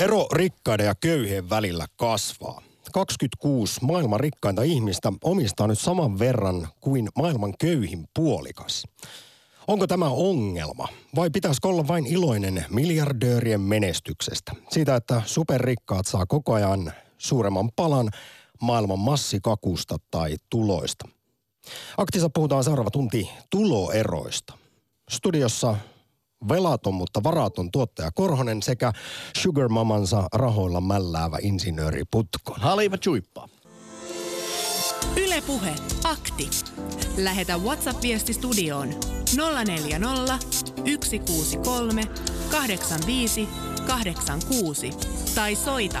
Ero rikkaiden ja köyhien välillä kasvaa. 26 maailman rikkainta ihmistä omistaa nyt saman verran kuin maailman köyhin puolikas. Onko tämä ongelma vai pitäisikö olla vain iloinen miljardöörien menestyksestä? Siitä, että superrikkaat saa koko ajan suuremman palan maailman massikakusta tai tuloista. Aktissa puhutaan seuraava tunti tuloeroista. Studiossa velaton, mutta varaton tuottaja Korhonen sekä Sugar Mamansa rahoilla mälläävä insinööri Putko. Haliva chuippaa. Ylepuhe akti. Lähetä WhatsApp-viesti studioon 040 163 85 86 tai soita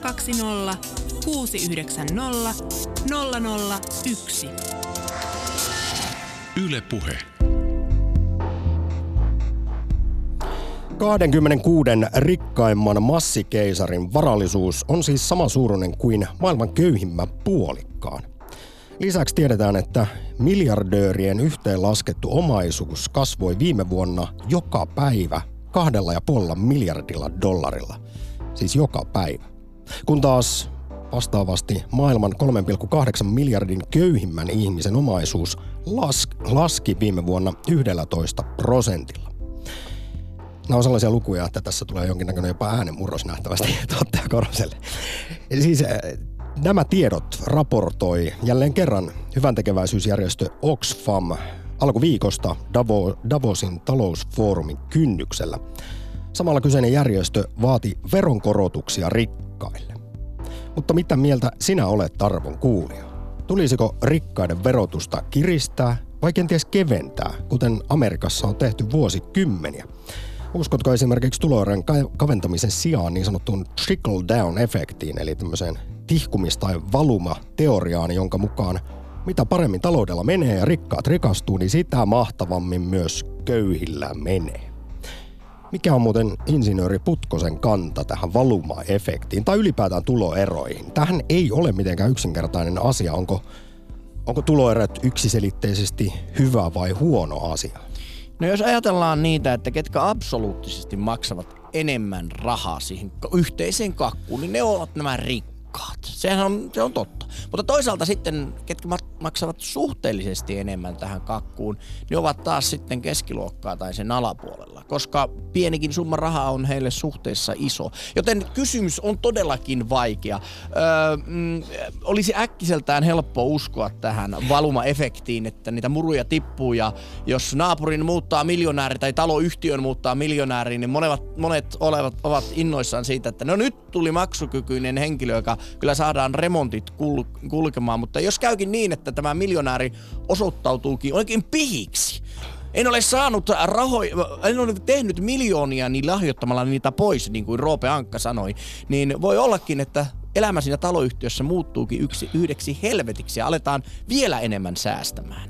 020 690 001. Ylepuhe. 26 rikkaimman massikeisarin varallisuus on siis sama suuruinen kuin maailman köyhimmän puolikkaan. Lisäksi tiedetään, että miljardöörien yhteenlaskettu omaisuus kasvoi viime vuonna joka päivä kahdella ja puolella miljardilla dollarilla. Siis joka päivä. Kun taas vastaavasti maailman 3,8 miljardin köyhimmän ihmisen omaisuus las- laski viime vuonna 11 prosentilla. Nämä on sellaisia lukuja, että tässä tulee jonkinnäköinen jopa äänenmurros nähtävästi tuottaja Koroselle. Siis eh, nämä tiedot raportoi jälleen kerran hyvän tekeväisyysjärjestö Oxfam alkuviikosta Davo, Davosin talousfoorumin kynnyksellä. Samalla kyseinen järjestö vaati veronkorotuksia rikkaille. Mutta mitä mieltä sinä olet arvon kuulija? Tulisiko rikkaiden verotusta kiristää vai kenties keventää, kuten Amerikassa on tehty vuosikymmeniä? Uskotko esimerkiksi tuloerojen kaventamisen sijaan niin sanottuun trickle-down-efektiin, eli tämmöiseen tihkumis- tai valuma-teoriaan, jonka mukaan mitä paremmin taloudella menee ja rikkaat rikastuu, niin sitä mahtavammin myös köyhillä menee. Mikä on muuten insinööri Putkosen kanta tähän valuma-efektiin tai ylipäätään tuloeroihin? Tähän ei ole mitenkään yksinkertainen asia. Onko, onko tuloerot yksiselitteisesti hyvä vai huono asia? No jos ajatellaan niitä, että ketkä absoluuttisesti maksavat enemmän rahaa siihen yhteiseen kakkuun, niin ne ovat nämä rikkaat. Sehän on, se on totta. Mutta toisaalta sitten, ketkä maksavat suhteellisesti enemmän tähän kakkuun, niin ovat taas sitten keskiluokkaa tai sen alapuolella, koska pienikin summa rahaa on heille suhteessa iso. Joten kysymys on todellakin vaikea. Öö, mm, olisi äkkiseltään helppo uskoa tähän valuma-efektiin, että niitä muruja tippuu ja jos naapurin muuttaa miljonääri tai taloyhtiön muuttaa miljonääri, niin monet, monet olevat, ovat innoissaan siitä, että no nyt tuli maksukykyinen henkilö, joka kyllä saadaan remontit kul- kulkemaan, mutta jos käykin niin, että tämä miljonääri osoittautuukin oikein pihiksi, en ole saanut rahoja, en ole tehnyt miljoonia niin lahjoittamalla niitä pois, niin kuin Roope Ankka sanoi, niin voi ollakin, että elämä siinä taloyhtiössä muuttuukin yksi, yhdeksi helvetiksi ja aletaan vielä enemmän säästämään.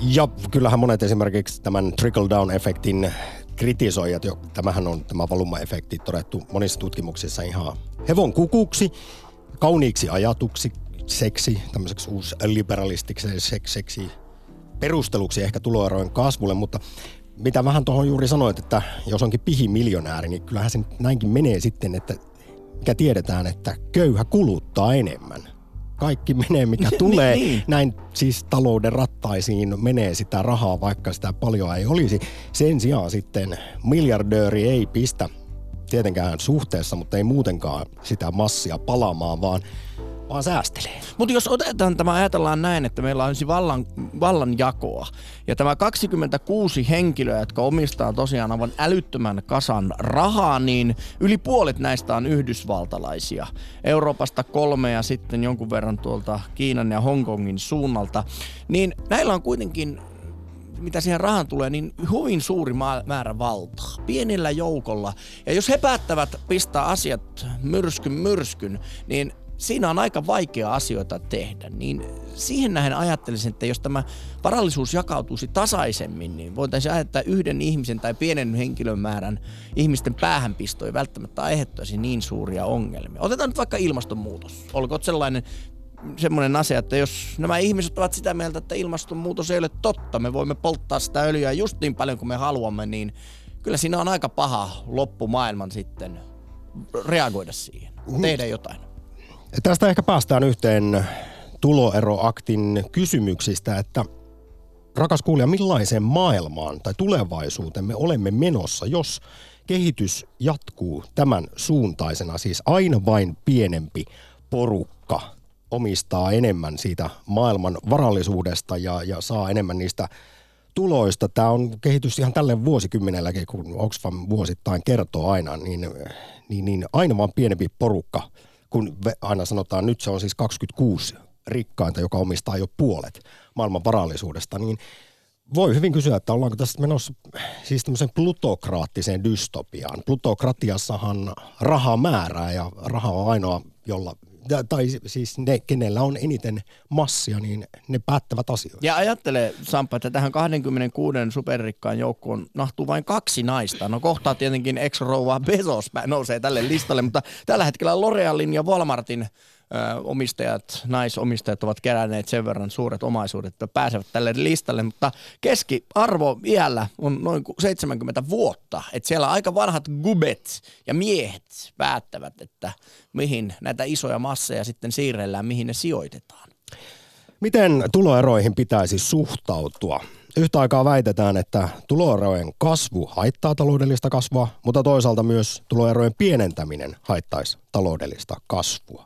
Ja kyllähän monet esimerkiksi tämän trickle-down-efektin kritisoijat, jo, tämähän on tämä valuma-efekti todettu monissa tutkimuksissa ihan hevon kukuksi, kauniiksi ajatuksi, seksi, tämmöiseksi uusi liberalistiksi seksi perusteluksi ehkä tuloerojen kasvulle, mutta mitä vähän tuohon juuri sanoit, että jos onkin pihi miljonääri, niin kyllähän se näinkin menee sitten, että mikä tiedetään, että köyhä kuluttaa enemmän. Kaikki menee, mikä niin, tulee. niin. Näin siis talouden rattaisiin menee sitä rahaa, vaikka sitä paljon ei olisi. Sen sijaan sitten miljardööri ei pistä tietenkään suhteessa, mutta ei muutenkaan sitä massia palaamaan, vaan vaan säästelee. Mutta jos otetaan tämä, ajatellaan näin, että meillä olisi vallan, vallan jakoa. Ja tämä 26 henkilöä, jotka omistaa tosiaan aivan älyttömän kasan rahaa, niin yli puolet näistä on yhdysvaltalaisia. Euroopasta kolme ja sitten jonkun verran tuolta Kiinan ja Hongkongin suunnalta. Niin näillä on kuitenkin mitä siihen rahan tulee, niin hyvin suuri määrä valtaa. Pienellä joukolla. Ja jos he päättävät pistää asiat myrskyn myrskyn, niin siinä on aika vaikea asioita tehdä, niin siihen nähden ajattelisin, että jos tämä varallisuus jakautuisi tasaisemmin, niin voitaisiin ajatella, että yhden ihmisen tai pienen henkilön määrän ihmisten päähänpisto ei välttämättä aiheuttaisi niin suuria ongelmia. Otetaan nyt vaikka ilmastonmuutos. Olkoon sellainen semmoinen asia, että jos nämä ihmiset ovat sitä mieltä, että ilmastonmuutos ei ole totta, me voimme polttaa sitä öljyä just niin paljon kuin me haluamme, niin kyllä siinä on aika paha loppu maailman sitten reagoida siihen, tehdä jotain. Tästä ehkä päästään yhteen tuloeroaktin kysymyksistä, että rakas kuulija, millaiseen maailmaan tai tulevaisuuteen me olemme menossa, jos kehitys jatkuu tämän suuntaisena, siis aina vain pienempi porukka omistaa enemmän siitä maailman varallisuudesta ja, ja saa enemmän niistä tuloista. Tämä on kehitys ihan tälle vuosikymmenelläkin, kun Oxfam vuosittain kertoo aina, niin, niin, niin aina vaan pienempi porukka, kun aina sanotaan, nyt se on siis 26 rikkainta, joka omistaa jo puolet maailman varallisuudesta, niin voi hyvin kysyä, että ollaanko tässä menossa siis tämmöiseen plutokraattiseen dystopiaan. Plutokratiassahan raha määrää ja raha on ainoa, jolla tai siis ne, kenellä on eniten massia, niin ne päättävät asioita. Ja ajattele, Sampa, että tähän 26 superrikkaan joukkoon nahtuu vain kaksi naista. No kohtaa tietenkin ex-rouva Bezos nousee tälle listalle, mutta tällä hetkellä L'Orealin ja Walmartin omistajat, naisomistajat ovat keränneet sen verran suuret omaisuudet, että pääsevät tälle listalle, mutta keskiarvo iällä on noin 70 vuotta. Että siellä aika vanhat gubet ja miehet päättävät, että mihin näitä isoja masseja sitten siirrellään, mihin ne sijoitetaan. Miten tuloeroihin pitäisi suhtautua? Yhtä aikaa väitetään, että tuloerojen kasvu haittaa taloudellista kasvua, mutta toisaalta myös tuloerojen pienentäminen haittaisi taloudellista kasvua.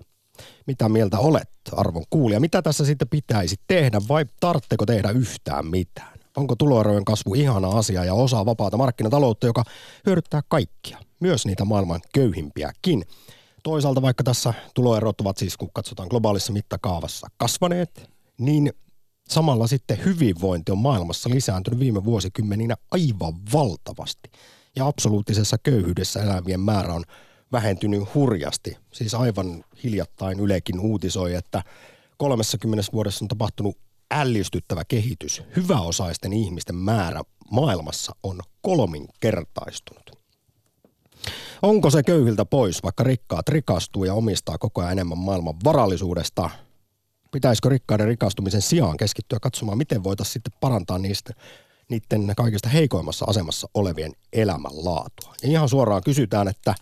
Mitä mieltä olet, arvon kuulija? Mitä tässä sitten pitäisi tehdä vai tartteko tehdä yhtään mitään? Onko tuloerojen kasvu ihana asia ja osa vapaata markkinataloutta, joka hyödyttää kaikkia, myös niitä maailman köyhimpiäkin? Toisaalta vaikka tässä tuloerot ovat siis, kun katsotaan globaalissa mittakaavassa kasvaneet, niin samalla sitten hyvinvointi on maailmassa lisääntynyt viime vuosikymmeninä aivan valtavasti. Ja absoluuttisessa köyhyydessä elävien määrä on vähentynyt hurjasti. Siis aivan hiljattain Ylekin uutisoi, että 30 vuodessa on tapahtunut ällistyttävä kehitys. Hyväosaisten ihmisten määrä maailmassa on kolminkertaistunut. Onko se köyhiltä pois, vaikka rikkaat rikastuu ja omistaa koko ajan enemmän maailman varallisuudesta? Pitäisikö rikkaiden rikastumisen sijaan keskittyä katsomaan, miten voitaisiin sitten parantaa niistä niiden kaikista heikoimmassa asemassa olevien elämänlaatua? Ja ihan suoraan kysytään, että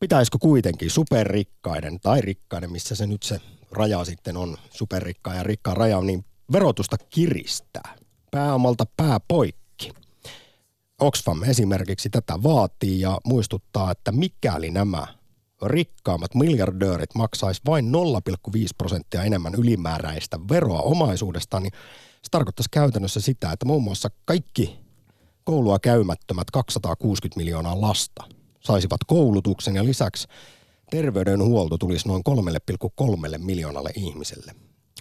pitäisikö kuitenkin superrikkaiden tai rikkaiden, missä se nyt se raja sitten on, superrikkaan ja rikkaan raja, niin verotusta kiristää. Pääomalta pää poikki. Oxfam esimerkiksi tätä vaatii ja muistuttaa, että mikäli nämä rikkaammat miljardöörit maksaisi vain 0,5 prosenttia enemmän ylimääräistä veroa omaisuudesta, niin se tarkoittaisi käytännössä sitä, että muun muassa kaikki koulua käymättömät 260 miljoonaa lasta – saisivat koulutuksen ja lisäksi terveydenhuolto tulisi noin 3,3 miljoonalle ihmiselle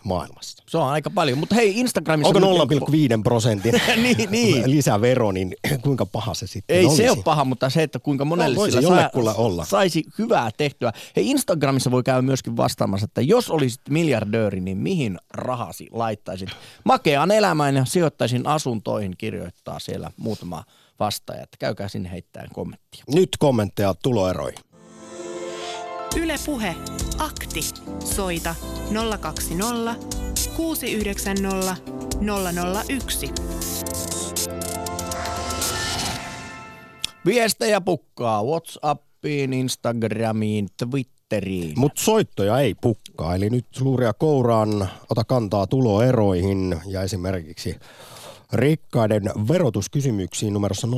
maailmassa. Se on aika paljon, mutta hei Instagramissa... Onko 0,5 prosentin niin, niin. lisävero, niin kuinka paha se sitten Ei olisi? se ole paha, mutta se, että kuinka monelle no, sillä sa- olla. saisi hyvää tehtyä. Hei Instagramissa voi käydä myöskin vastaamassa, että jos olisit miljardööri, niin mihin rahasi laittaisit? Makeaan elämään ja sijoittaisin asuntoihin, kirjoittaa siellä muutama vastaajat. Käykää sinne heittäen kommenttia. Nyt kommentteja tuloeroihin. Yle Puhe. Akti. Soita 020 690 001. Viestejä pukkaa Whatsappiin, Instagramiin, Twitteriin. Mutta soittoja ei pukkaa, eli nyt luuria kouraan ota kantaa tuloeroihin ja esimerkiksi rikkaiden verotuskysymyksiin numerossa 020690001.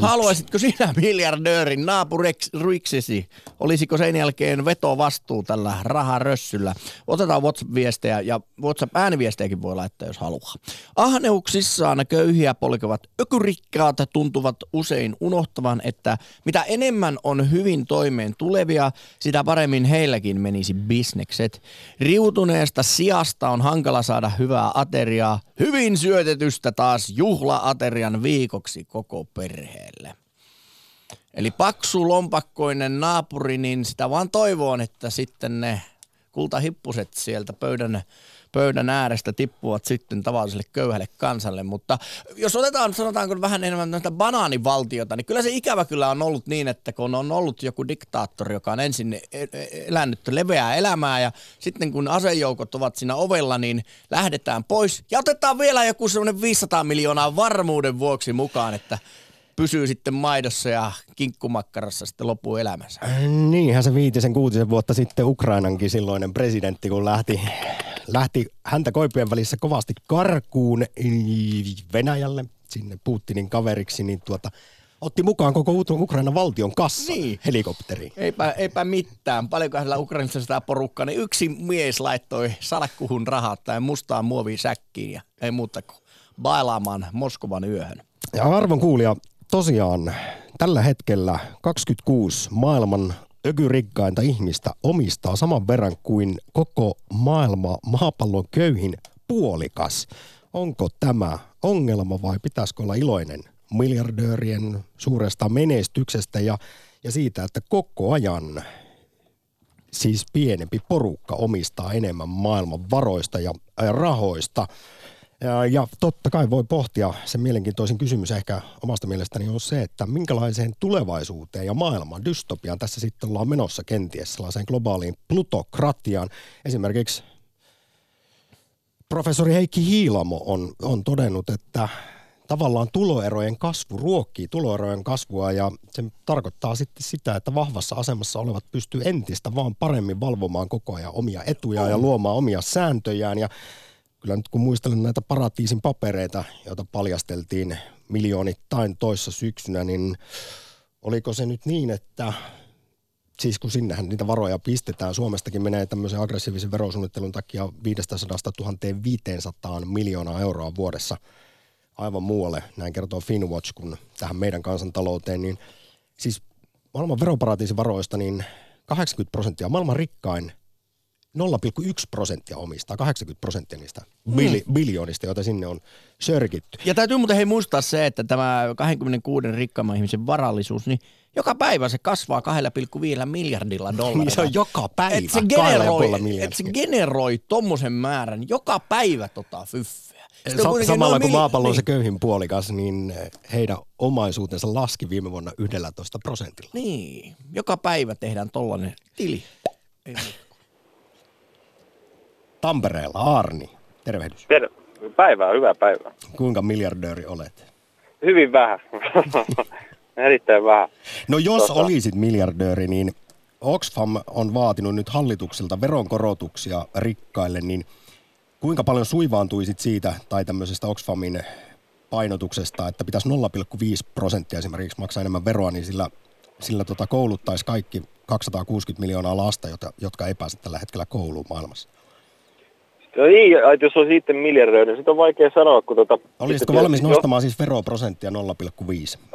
Haluaisitko sinä miljardöörin naapuriksesi? Olisiko sen jälkeen vastuu tällä raharössyllä? Otetaan WhatsApp-viestejä ja WhatsApp-ääniviestejäkin voi laittaa, jos haluaa. Ahneuksissaan köyhiä polkevat ökyrikkaat tuntuvat usein unohtavan, että mitä enemmän on hyvin toimeen tulevia, sitä paremmin heilläkin menisi bisnekset. Riutuneesta sijasta on hankala saada hyvää ateriaa ateriaa, hyvin syötetystä taas juhlaaterian viikoksi koko perheelle. Eli paksu lompakkoinen naapuri, niin sitä vaan toivoon, että sitten ne kultahippuset sieltä pöydän pöydän äärestä tippuvat sitten tavalliselle köyhälle kansalle. Mutta jos otetaan, sanotaanko vähän enemmän näitä banaanivaltiota, niin kyllä se ikävä kyllä on ollut niin, että kun on ollut joku diktaattori, joka on ensin e- e- elänyt leveää elämää ja sitten kun asejoukot ovat siinä ovella, niin lähdetään pois ja otetaan vielä joku semmoinen 500 miljoonaa varmuuden vuoksi mukaan, että pysyy sitten maidossa ja kinkkumakkarassa sitten loppuelämänsä. Niinhän se viitisen kuutisen vuotta sitten Ukrainankin silloinen presidentti, kun lähti, lähti häntä koipien välissä kovasti karkuun Venäjälle, sinne Putinin kaveriksi, niin tuota, otti mukaan koko Ukrainan valtion kassa niin. helikopteriin. Eipä, eipä mitään. Paljonko hänellä Ukrainassa sitä porukkaa, niin yksi mies laittoi salkkuhun rahat tai mustaan muoviin säkkiin ja ei muuta kuin bailaamaan Moskovan yöhön. Ja arvon kuulija, tosiaan tällä hetkellä 26 maailman ökyrikkainta ihmistä omistaa saman verran kuin koko maailma maapallon köyhin puolikas. Onko tämä ongelma vai pitäisikö olla iloinen miljardöörien suuresta menestyksestä ja, ja siitä, että koko ajan siis pienempi porukka omistaa enemmän maailman varoista ja, ja rahoista – ja, ja totta kai voi pohtia, se mielenkiintoisin kysymys ehkä omasta mielestäni on se, että minkälaiseen tulevaisuuteen ja maailman dystopiaan tässä sitten ollaan menossa kenties sellaiseen globaaliin plutokratiaan. Esimerkiksi professori Heikki Hiilamo on, on todennut, että tavallaan tuloerojen kasvu ruokkii tuloerojen kasvua ja se tarkoittaa sitten sitä, että vahvassa asemassa olevat pystyy entistä vaan paremmin valvomaan koko ajan omia etujaan ja luomaan omia sääntöjään ja kyllä nyt kun muistelen näitä paratiisin papereita, joita paljasteltiin miljoonittain toissa syksynä, niin oliko se nyt niin, että siis kun sinnehän niitä varoja pistetään, Suomestakin menee tämmöisen aggressiivisen verosuunnittelun takia 500 500 miljoonaa euroa vuodessa aivan muualle, näin kertoo Finwatch, kun tähän meidän kansantalouteen, niin siis maailman veroparatiisivaroista niin 80 prosenttia, maailman rikkain 0,1 prosenttia omistaa 80 prosenttia niistä mm. biljoonista, joita sinne on sörkitty. Ja täytyy muuten hei muistaa se, että tämä 26 rikkaamman ihmisen varallisuus, niin joka päivä se kasvaa 2,5 miljardilla dollarilla. Niin se on joka päivä et se generoi, et se generoi tommosen määrän joka päivä tota fyffeä. Sa- samalla kun maapallo on niin. se köyhin puolikas, niin heidän omaisuutensa laski viime vuonna 11 prosentilla. Niin, joka päivä tehdään tollanen tili. Ei Tampereella. Arni, tervehdys. Ter- päivää, hyvää päivää. Kuinka miljardööri olet? Hyvin vähän. Erittäin vähän. No jos tota... olisit miljardööri, niin Oxfam on vaatinut nyt hallitukselta veronkorotuksia rikkaille, niin kuinka paljon suivaantuisit siitä tai tämmöisestä Oxfamin painotuksesta, että pitäisi 0,5 prosenttia esimerkiksi maksaa enemmän veroa, niin sillä, sillä tota kouluttaisi kaikki 260 miljoonaa lasta, jotka ei pääse tällä hetkellä kouluun maailmassa? No niin, että jos olisi itse miljardööri, niin sitten on vaikea sanoa. Kun tota, Olisitko valmis jo, nostamaan siis veroprosenttia 0,5?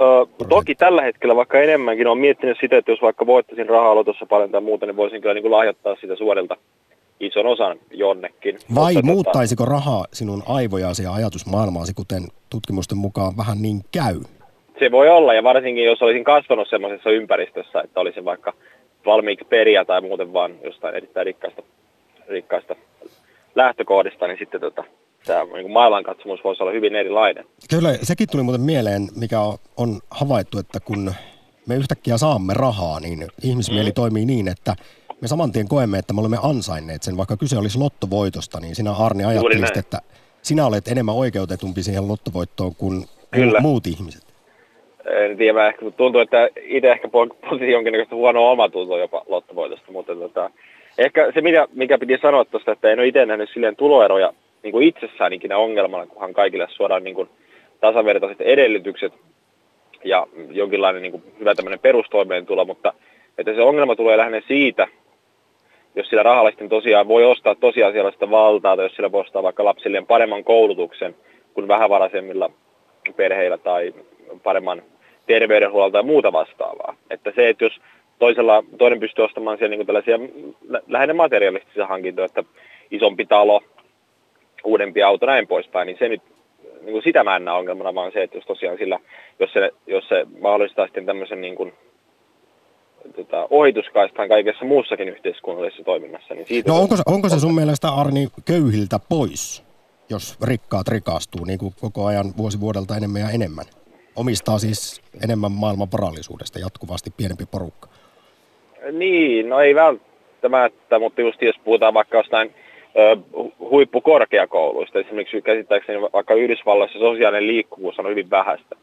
Öö, toki tällä hetkellä vaikka enemmänkin. Olen miettinyt sitä, että jos vaikka voittaisin rahaa lotossa paljon tai muuta, niin voisin kyllä niin kuin lahjoittaa sitä suorilta ison osan jonnekin. Vai Mutta, muuttaisiko tota, rahaa sinun aivojasi ja ajatusmaailmaasi, kuten tutkimusten mukaan vähän niin käy? Se voi olla, ja varsinkin jos olisin kasvanut sellaisessa ympäristössä, että olisin vaikka valmiiksi periä tai muuten vaan jostain erittäin rikkaista, rikkaista lähtökohdista, niin sitten tota, tämä niin maailmankatsomus voisi olla hyvin erilainen. Kyllä, sekin tuli muuten mieleen, mikä on havaittu, että kun me yhtäkkiä saamme rahaa, niin ihmismieli mm. toimii niin, että me saman tien koemme, että me olemme ansainneet sen, vaikka kyse olisi lottovoitosta, niin sinä Arni ajattelisit, että sinä olet enemmän oikeutetumpi siihen lottovoittoon kuin Kyllä. muut ihmiset. En tiedä, ehkä tuntuu, että itse ehkä posi jonkinnäköistä huonoa omatuntoa jopa lottovoitosta, mutta tota, Ehkä se, mikä, mikä piti sanoa tuosta, että en ole itse nähnyt silleen tuloeroja niin kuin itsessään ikinä ongelmana, kunhan kaikille suodaan niin kuin tasavertaiset edellytykset ja jonkinlainen niin kuin hyvä tämmöinen perustoimeentulo, mutta että se ongelma tulee lähinnä siitä, jos sillä rahalla sitten tosiaan voi ostaa tosiasiallista valtaa, tai jos sillä voi ostaa vaikka lapsilleen paremman koulutuksen kuin vähävaraisemmilla perheillä tai paremman terveydenhuolta ja muuta vastaavaa. Että se, että jos toisella, toinen pystyy ostamaan siellä niin tällaisia lähinnä materialistisia hankintoja, että isompi talo, uudempi auto, näin poispäin, niin se nyt, niin kuin sitä mä en näe ongelmana, vaan se, että jos tosiaan sillä, jos se, jos se mahdollistaa sitten tämmöisen niin kuin, tota, ohituskaistaan kaikessa muussakin yhteiskunnallisessa toiminnassa. Niin siitä no onko, se, onko se sun mielestä Arni köyhiltä pois, jos rikkaat rikastuu niin kuin koko ajan vuosi vuodelta enemmän ja enemmän? Omistaa siis enemmän maailman varallisuudesta jatkuvasti pienempi porukka. Niin, no ei välttämättä, mutta just jos puhutaan vaikka jostain huippukorkeakouluista, esimerkiksi käsittääkseni vaikka Yhdysvalloissa sosiaalinen liikkuvuus on hyvin vähäistä.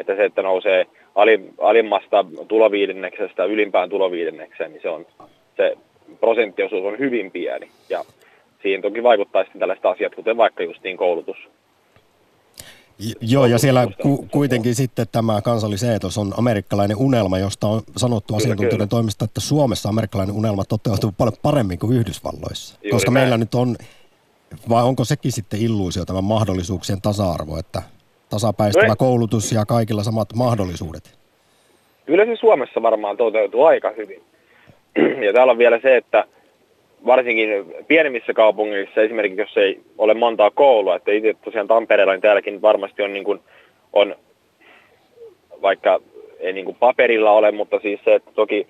että se, että nousee alimmasta tuloviidenneksestä ylimpään tuloviidennekseen, niin se on se prosenttiosuus on hyvin pieni. Ja siihen toki vaikuttaa sitten tällaiset asiat, kuten vaikka justiin koulutus. Joo, ja siellä ku, kuitenkin sitten tämä kansalliseetos on amerikkalainen unelma, josta on sanottu asiantuntijoiden toimesta, että Suomessa amerikkalainen unelma toteutuu paljon paremmin kuin Yhdysvalloissa. Juuri koska näin. meillä nyt on, vai onko sekin sitten illuusio tämä mahdollisuuksien tasa-arvo, että tasapäistävä no koulutus ja kaikilla samat mahdollisuudet? Kyllä se Suomessa varmaan toteutuu aika hyvin. Ja täällä on vielä se, että varsinkin pienemmissä kaupungeissa, esimerkiksi jos ei ole montaa koulua, että itse tosiaan Tampereella niin täälläkin varmasti on, niin kuin, on vaikka ei niin kuin paperilla ole, mutta siis se, että toki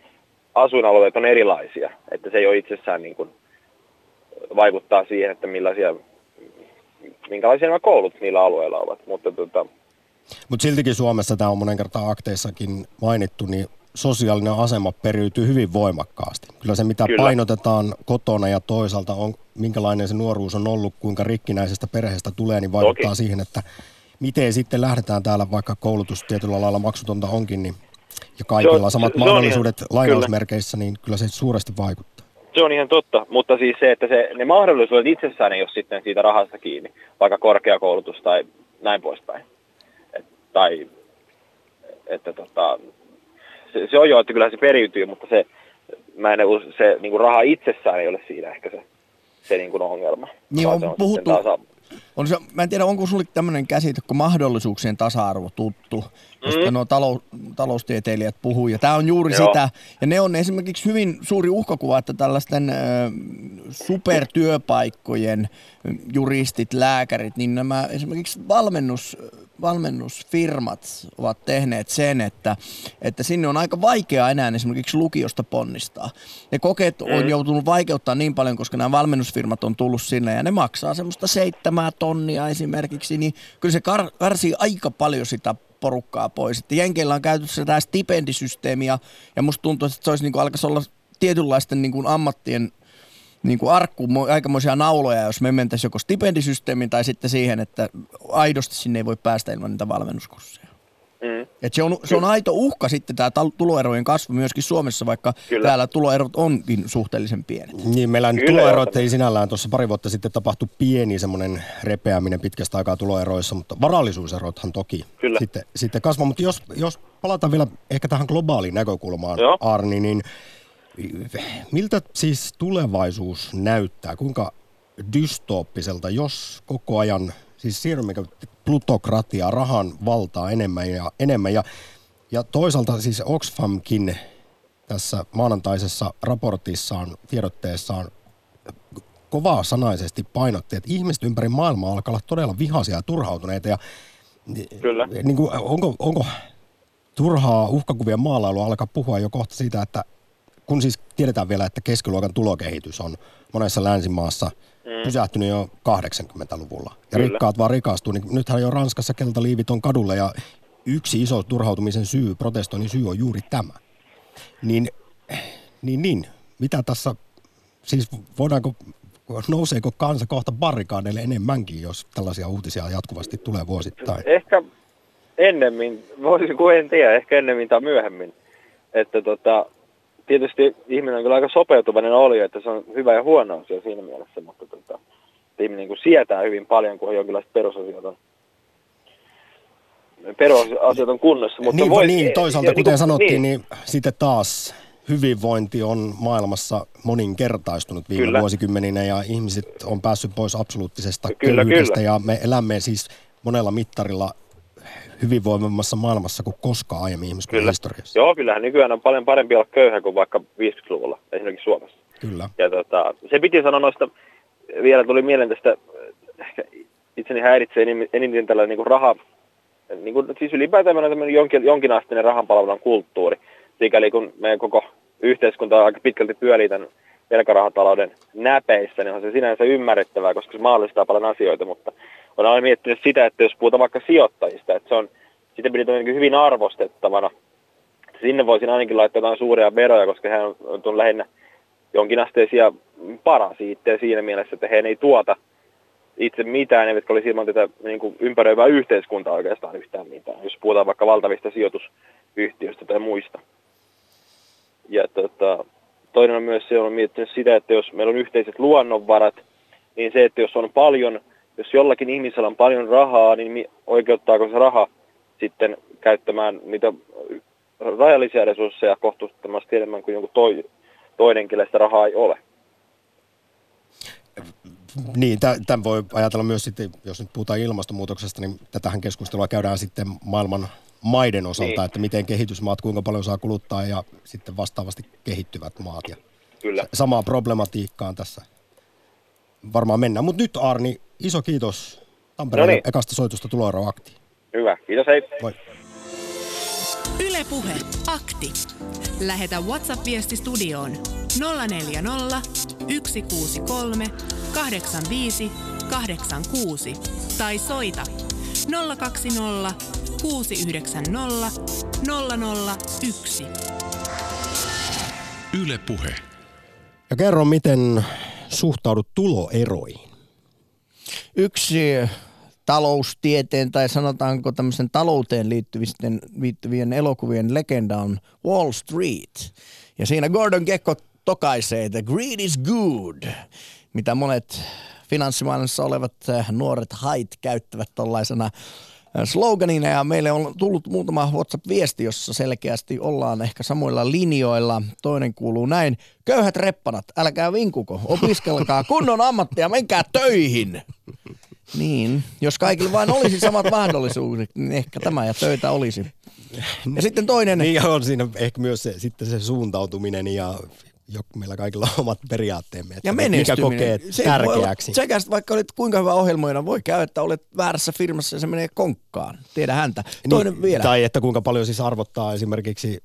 asuinalueet on erilaisia, että se ei ole itsessään niin kuin, vaikuttaa siihen, että millaisia, minkälaisia nämä koulut niillä alueilla ovat, mutta tota, mutta siltikin Suomessa tämä on monen kertaa akteissakin mainittu, niin sosiaalinen asema periytyy hyvin voimakkaasti. Kyllä se, mitä Kyllä. painotetaan kotona ja toisaalta on, minkälainen se nuoruus on ollut, kuinka rikkinäisestä perheestä tulee, niin vaikuttaa Toki. siihen, että miten sitten lähdetään täällä, vaikka koulutus tietyllä lailla maksutonta onkin, niin ja kaikilla on, samat se, mahdollisuudet ihan, lainausmerkeissä, kyllä. niin kyllä se suuresti vaikuttaa. Se on ihan totta, mutta siis se, että se, ne mahdollisuudet itsessään ei ole sitten siitä rahasta kiinni, vaikka korkeakoulutus tai näin poispäin. Et, tai että tota, se, se on jo, että kyllä se periytyy, mutta se, mä en, se niin kuin raha itsessään ei ole siinä ehkä se, se niin kuin ongelma. Niin on, on puhuttu, on se, mä en tiedä, onko sulle tämmöinen käsite kuin mahdollisuuksien tasa-arvo tuttu, josta mm-hmm. nuo talou, taloustieteilijät puhuu. Ja tämä on juuri Joo. sitä. Ja ne on esimerkiksi hyvin suuri uhkakuva, että tällaisten äh, supertyöpaikkojen juristit, lääkärit, niin nämä esimerkiksi valmennus, valmennusfirmat ovat tehneet sen, että, että sinne on aika vaikea enää esimerkiksi lukiosta ponnistaa. Ne kokeet on mm. joutunut vaikeuttaa niin paljon, koska nämä valmennusfirmat on tullut sinne ja ne maksaa semmoista seitsemää tonnia esimerkiksi, niin kyllä se kar- karsii aika paljon sitä porukkaa pois. Että Jenkeillä on käytössä tämä stipendisysteemi ja, ja musta tuntuu, että se olisi niin kuin, alkaisi olla tietynlaisten niin kuin ammattien niin kuin arkku, aikamoisia nauloja, jos me mentäisiin joko stipendisysteemiin tai sitten siihen, että aidosti sinne ei voi päästä ilman niitä valmennuskursseja. Mm. Et se, on, se on aito uhka sitten tämä tuloerojen kasvu myöskin Suomessa, vaikka Kyllä. täällä tuloerot onkin suhteellisen pienet. Niin, meillä nyt tuloerot ei sinällään tuossa pari vuotta sitten tapahtui pieni semmoinen repeäminen pitkästä aikaa tuloeroissa, mutta varallisuuserothan toki Kyllä. sitten, sitten kasvaa. Mutta jos, jos palataan vielä ehkä tähän globaaliin näkökulmaan, Joo. Arni, niin miltä siis tulevaisuus näyttää? Kuinka dystooppiselta, jos koko ajan, siis siirrymme plutokratia, rahan valtaa enemmän ja enemmän. Ja, ja toisaalta siis Oxfamkin tässä maanantaisessa raportissaan, tiedotteessaan kovaa sanaisesti painotti, että ihmiset ympäri maailmaa alkaa olla todella vihaisia ja turhautuneita. Ja, Kyllä. Niin kuin, onko, onko turhaa uhkakuvien maalailua alkaa puhua jo kohta siitä, että kun siis tiedetään vielä, että keskiluokan tulokehitys on monessa länsimaassa mm. pysähtynyt jo 80-luvulla. Ja Kyllä. rikkaat vaan rikastuu. Niin nythän jo Ranskassa keltaliivit on kadulla ja yksi iso turhautumisen syy, protestoinnin syy on juuri tämä. Niin, niin, niin. Mitä tässä, siis voidaanko, nouseeko kansa kohta barrikaadeille enemmänkin, jos tällaisia uutisia jatkuvasti tulee vuosittain? Ehkä ennemmin, voisi kun en tiedä, ehkä ennemmin tai myöhemmin. Että tota, tietysti ihminen on kyllä aika sopeutuvainen oli, että se on hyvä ja huono asia siinä mielessä, mutta tota, ihminen niin kuin sietää hyvin paljon, kun jonkinlaiset perusasiat on perusasiat on kunnossa. Mutta niin, voi, niin, toisaalta, kuten niin, sanottiin, niin. niin sitten taas hyvinvointi on maailmassa moninkertaistunut viime kyllä. vuosikymmeninä ja ihmiset on päässyt pois absoluuttisesta kyllä, köyhyydestä kyllä. ja me elämme siis monella mittarilla hyvinvoimammassa maailmassa kuin koskaan aiemmin ihmiskunnan Kyllä. historiassa. Joo, kyllähän nykyään on paljon parempi olla köyhä kuin vaikka 50-luvulla, esimerkiksi Suomessa. Kyllä. Ja tota, se piti sanoa noista, vielä tuli mieleen tästä, ehkä itseni häiritsee eniten tällainen niin kuin raha, niin kuin, siis ylipäätään tämmöinen jonkin, jonkinasteinen rahanpalvelun kulttuuri, sikäli kun meidän koko yhteiskunta aika pitkälti pyörii tämän velkarahatalouden näpeissä, niin on se sinänsä ymmärrettävää, koska se mahdollistaa paljon asioita, mutta on aina miettinyt sitä, että jos puhutaan vaikka sijoittajista, että se on, sitä pidetään hyvin arvostettavana. Sinne voisin ainakin laittaa jotain suuria veroja, koska hän on, on lähinnä jonkinasteisia parasiitteja siinä mielessä, että he ei tuota itse mitään, eivätkä olisi ilman tätä niin kuin ympäröivää yhteiskuntaa oikeastaan yhtään mitään, jos puhutaan vaikka valtavista sijoitusyhtiöistä tai muista. Ja tota, toinen on myös se, on miettinyt sitä, että jos meillä on yhteiset luonnonvarat, niin se, että jos on paljon, jos jollakin ihmisellä on paljon rahaa, niin oikeuttaako se raha sitten käyttämään niitä rajallisia resursseja kohtuuttomasti enemmän kuin jonkun toi, toinen, kelle sitä rahaa ei ole. Niin, tämän voi ajatella myös sitten, jos nyt puhutaan ilmastonmuutoksesta, niin tätähän keskustelua käydään sitten maailman maiden osalta, niin. että miten kehitysmaat, kuinka paljon saa kuluttaa ja sitten vastaavasti kehittyvät maat. Ja Kyllä. Samaa problematiikkaan tässä varmaan mennään. Mutta nyt Arni, iso kiitos Tampereen no niin. ekasta soitusta tuloeroaktiin. Hyvä, kiitos hei. Moi. Ylepuhe akti. Lähetä WhatsApp-viesti studioon 040 163 85 86 tai soita 020 690 001. Ylepuhe. Ja kerro, miten suhtaudut tuloeroihin? Yksi taloustieteen tai sanotaanko tämmöisen talouteen liittyvien, liittyvien elokuvien legenda on Wall Street. Ja siinä Gordon Gekko tokaisee, että greed is good, mitä monet finanssimaailmassa olevat äh, nuoret hait käyttävät tällaisena äh, sloganina ja meille on tullut muutama WhatsApp-viesti, jossa selkeästi ollaan ehkä samoilla linjoilla. Toinen kuuluu näin, köyhät reppanat, älkää vinkuko, opiskelkaa kunnon ammattia, menkää töihin. Niin, jos kaikilla vain olisi samat mahdollisuudet, niin ehkä tämä ja töitä olisi. Ja sitten toinen... Niin on siinä ehkä myös se, sitten se suuntautuminen ja meillä kaikilla on omat periaatteemme, että ja mikä kokee se tärkeäksi. Sekä vaikka olet kuinka hyvä ohjelmoija, voi käydä, että olet väärässä firmassa ja se menee konkkaan. Tiedä häntä. Niin, toinen niin, vielä. Tai että kuinka paljon siis arvottaa esimerkiksi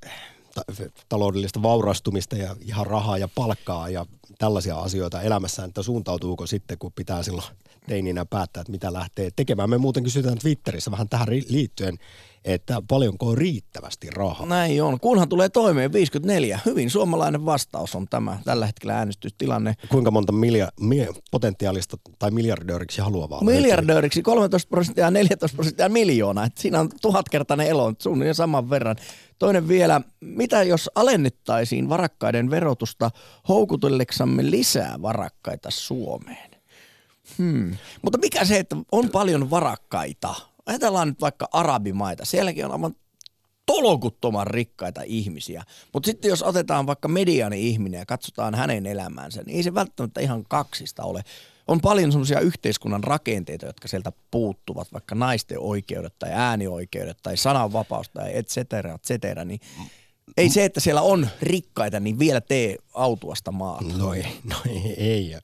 taloudellista vaurastumista ja ihan rahaa ja palkkaa ja tällaisia asioita elämässään, että suuntautuuko sitten, kun pitää silloin teininä päättää, että mitä lähtee tekemään. Me muuten kysytään Twitterissä vähän tähän liittyen, että paljonko on riittävästi rahaa. Näin on. Kunhan tulee toimeen 54. Hyvin suomalainen vastaus on tämä tällä hetkellä äänestystilanne. Kuinka monta milja, mi, potentiaalista tai miljardööriksi haluaa vaan? Miljardööriksi 13 prosenttia ja 14 prosenttia miljoonaa. Et siinä on tuhatkertainen elo, suunnilleen saman verran. Toinen vielä, mitä jos alennettaisiin varakkaiden verotusta houkutelleksamme lisää varakkaita Suomeen? Hmm. Mutta mikä se, että on paljon varakkaita? Ajatellaan nyt vaikka arabimaita. Sielläkin on aivan tolokuttoman rikkaita ihmisiä. Mutta sitten jos otetaan vaikka mediani ihminen ja katsotaan hänen elämäänsä, niin ei se välttämättä ihan kaksista ole. On paljon semmoisia yhteiskunnan rakenteita, jotka sieltä puuttuvat, vaikka naisten oikeudet tai äänioikeudet tai sananvapaus tai et cetera, et cetera, niin ei se, että siellä on rikkaita, niin vielä tee autuasta maata. No ei, no ei, ei.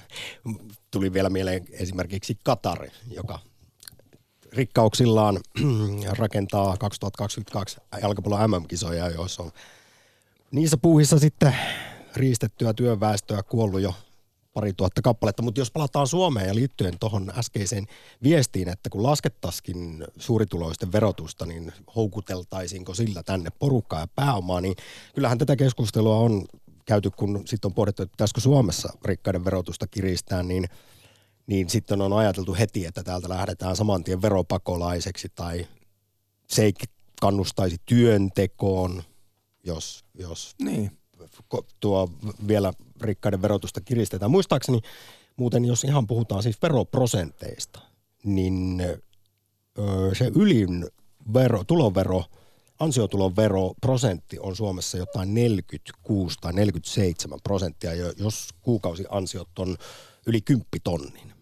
Tuli vielä mieleen esimerkiksi Katar, joka rikkauksillaan rakentaa 2022 jalkapallon MM-kisoja, joissa on niissä puuhissa sitten riistettyä työväestöä kuollut jo pari tuhatta kappaletta, mutta jos palataan Suomeen ja liittyen tuohon äskeiseen viestiin, että kun laskettaisiin suurituloisten verotusta, niin houkuteltaisiinko sillä tänne porukkaa ja pääomaa, niin kyllähän tätä keskustelua on käyty, kun sitten on pohdittu, että pitäisikö Suomessa rikkaiden verotusta kiristää, niin – niin sitten on ajateltu heti, että täältä lähdetään saman tien veropakolaiseksi tai se ei kannustaisi työntekoon, jos, jos niin. tuo vielä rikkaiden verotusta kiristetään. Muistaakseni muuten, jos ihan puhutaan siis veroprosenteista, niin se ylin vero, tulovero, ansiotulon prosentti on Suomessa jotain 46 tai 47 prosenttia, jos kuukausiansiot on yli 10 tonnin.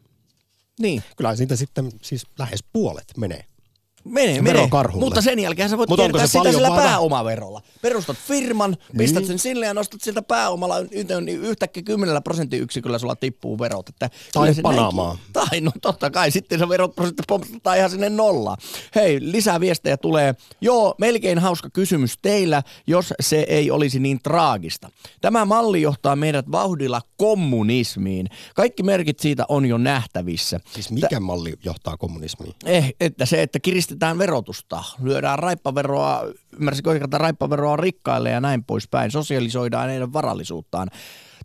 Niin. Kyllä siitä sitten siis lähes puolet menee Menee, menee. Mutta sen jälkeen sä voit Mut kiertää sitä sillä vaan... pääomaverolla. Perustat firman, pistät niin. sen sille ja nostat siltä pääomalla niin yhtäkkiä 10 prosenttiyksiköllä sulla tippuu verot. Että tai Panamaa. Tai no totta kai, sitten se veroprosentti pompsataan ihan sinne nolla. Hei, lisää viestejä tulee. Joo, melkein hauska kysymys teillä, jos se ei olisi niin traagista. Tämä malli johtaa meidät vauhdilla kommunismiin. Kaikki merkit siitä on jo nähtävissä. Siis mikä Tä... malli johtaa kommunismiin? Eh, että se, että kiristetään kiristetään verotusta, lyödään raippaveroa, ymmärsikö oikein, raippaveroa rikkaille ja näin poispäin, sosialisoidaan heidän varallisuuttaan.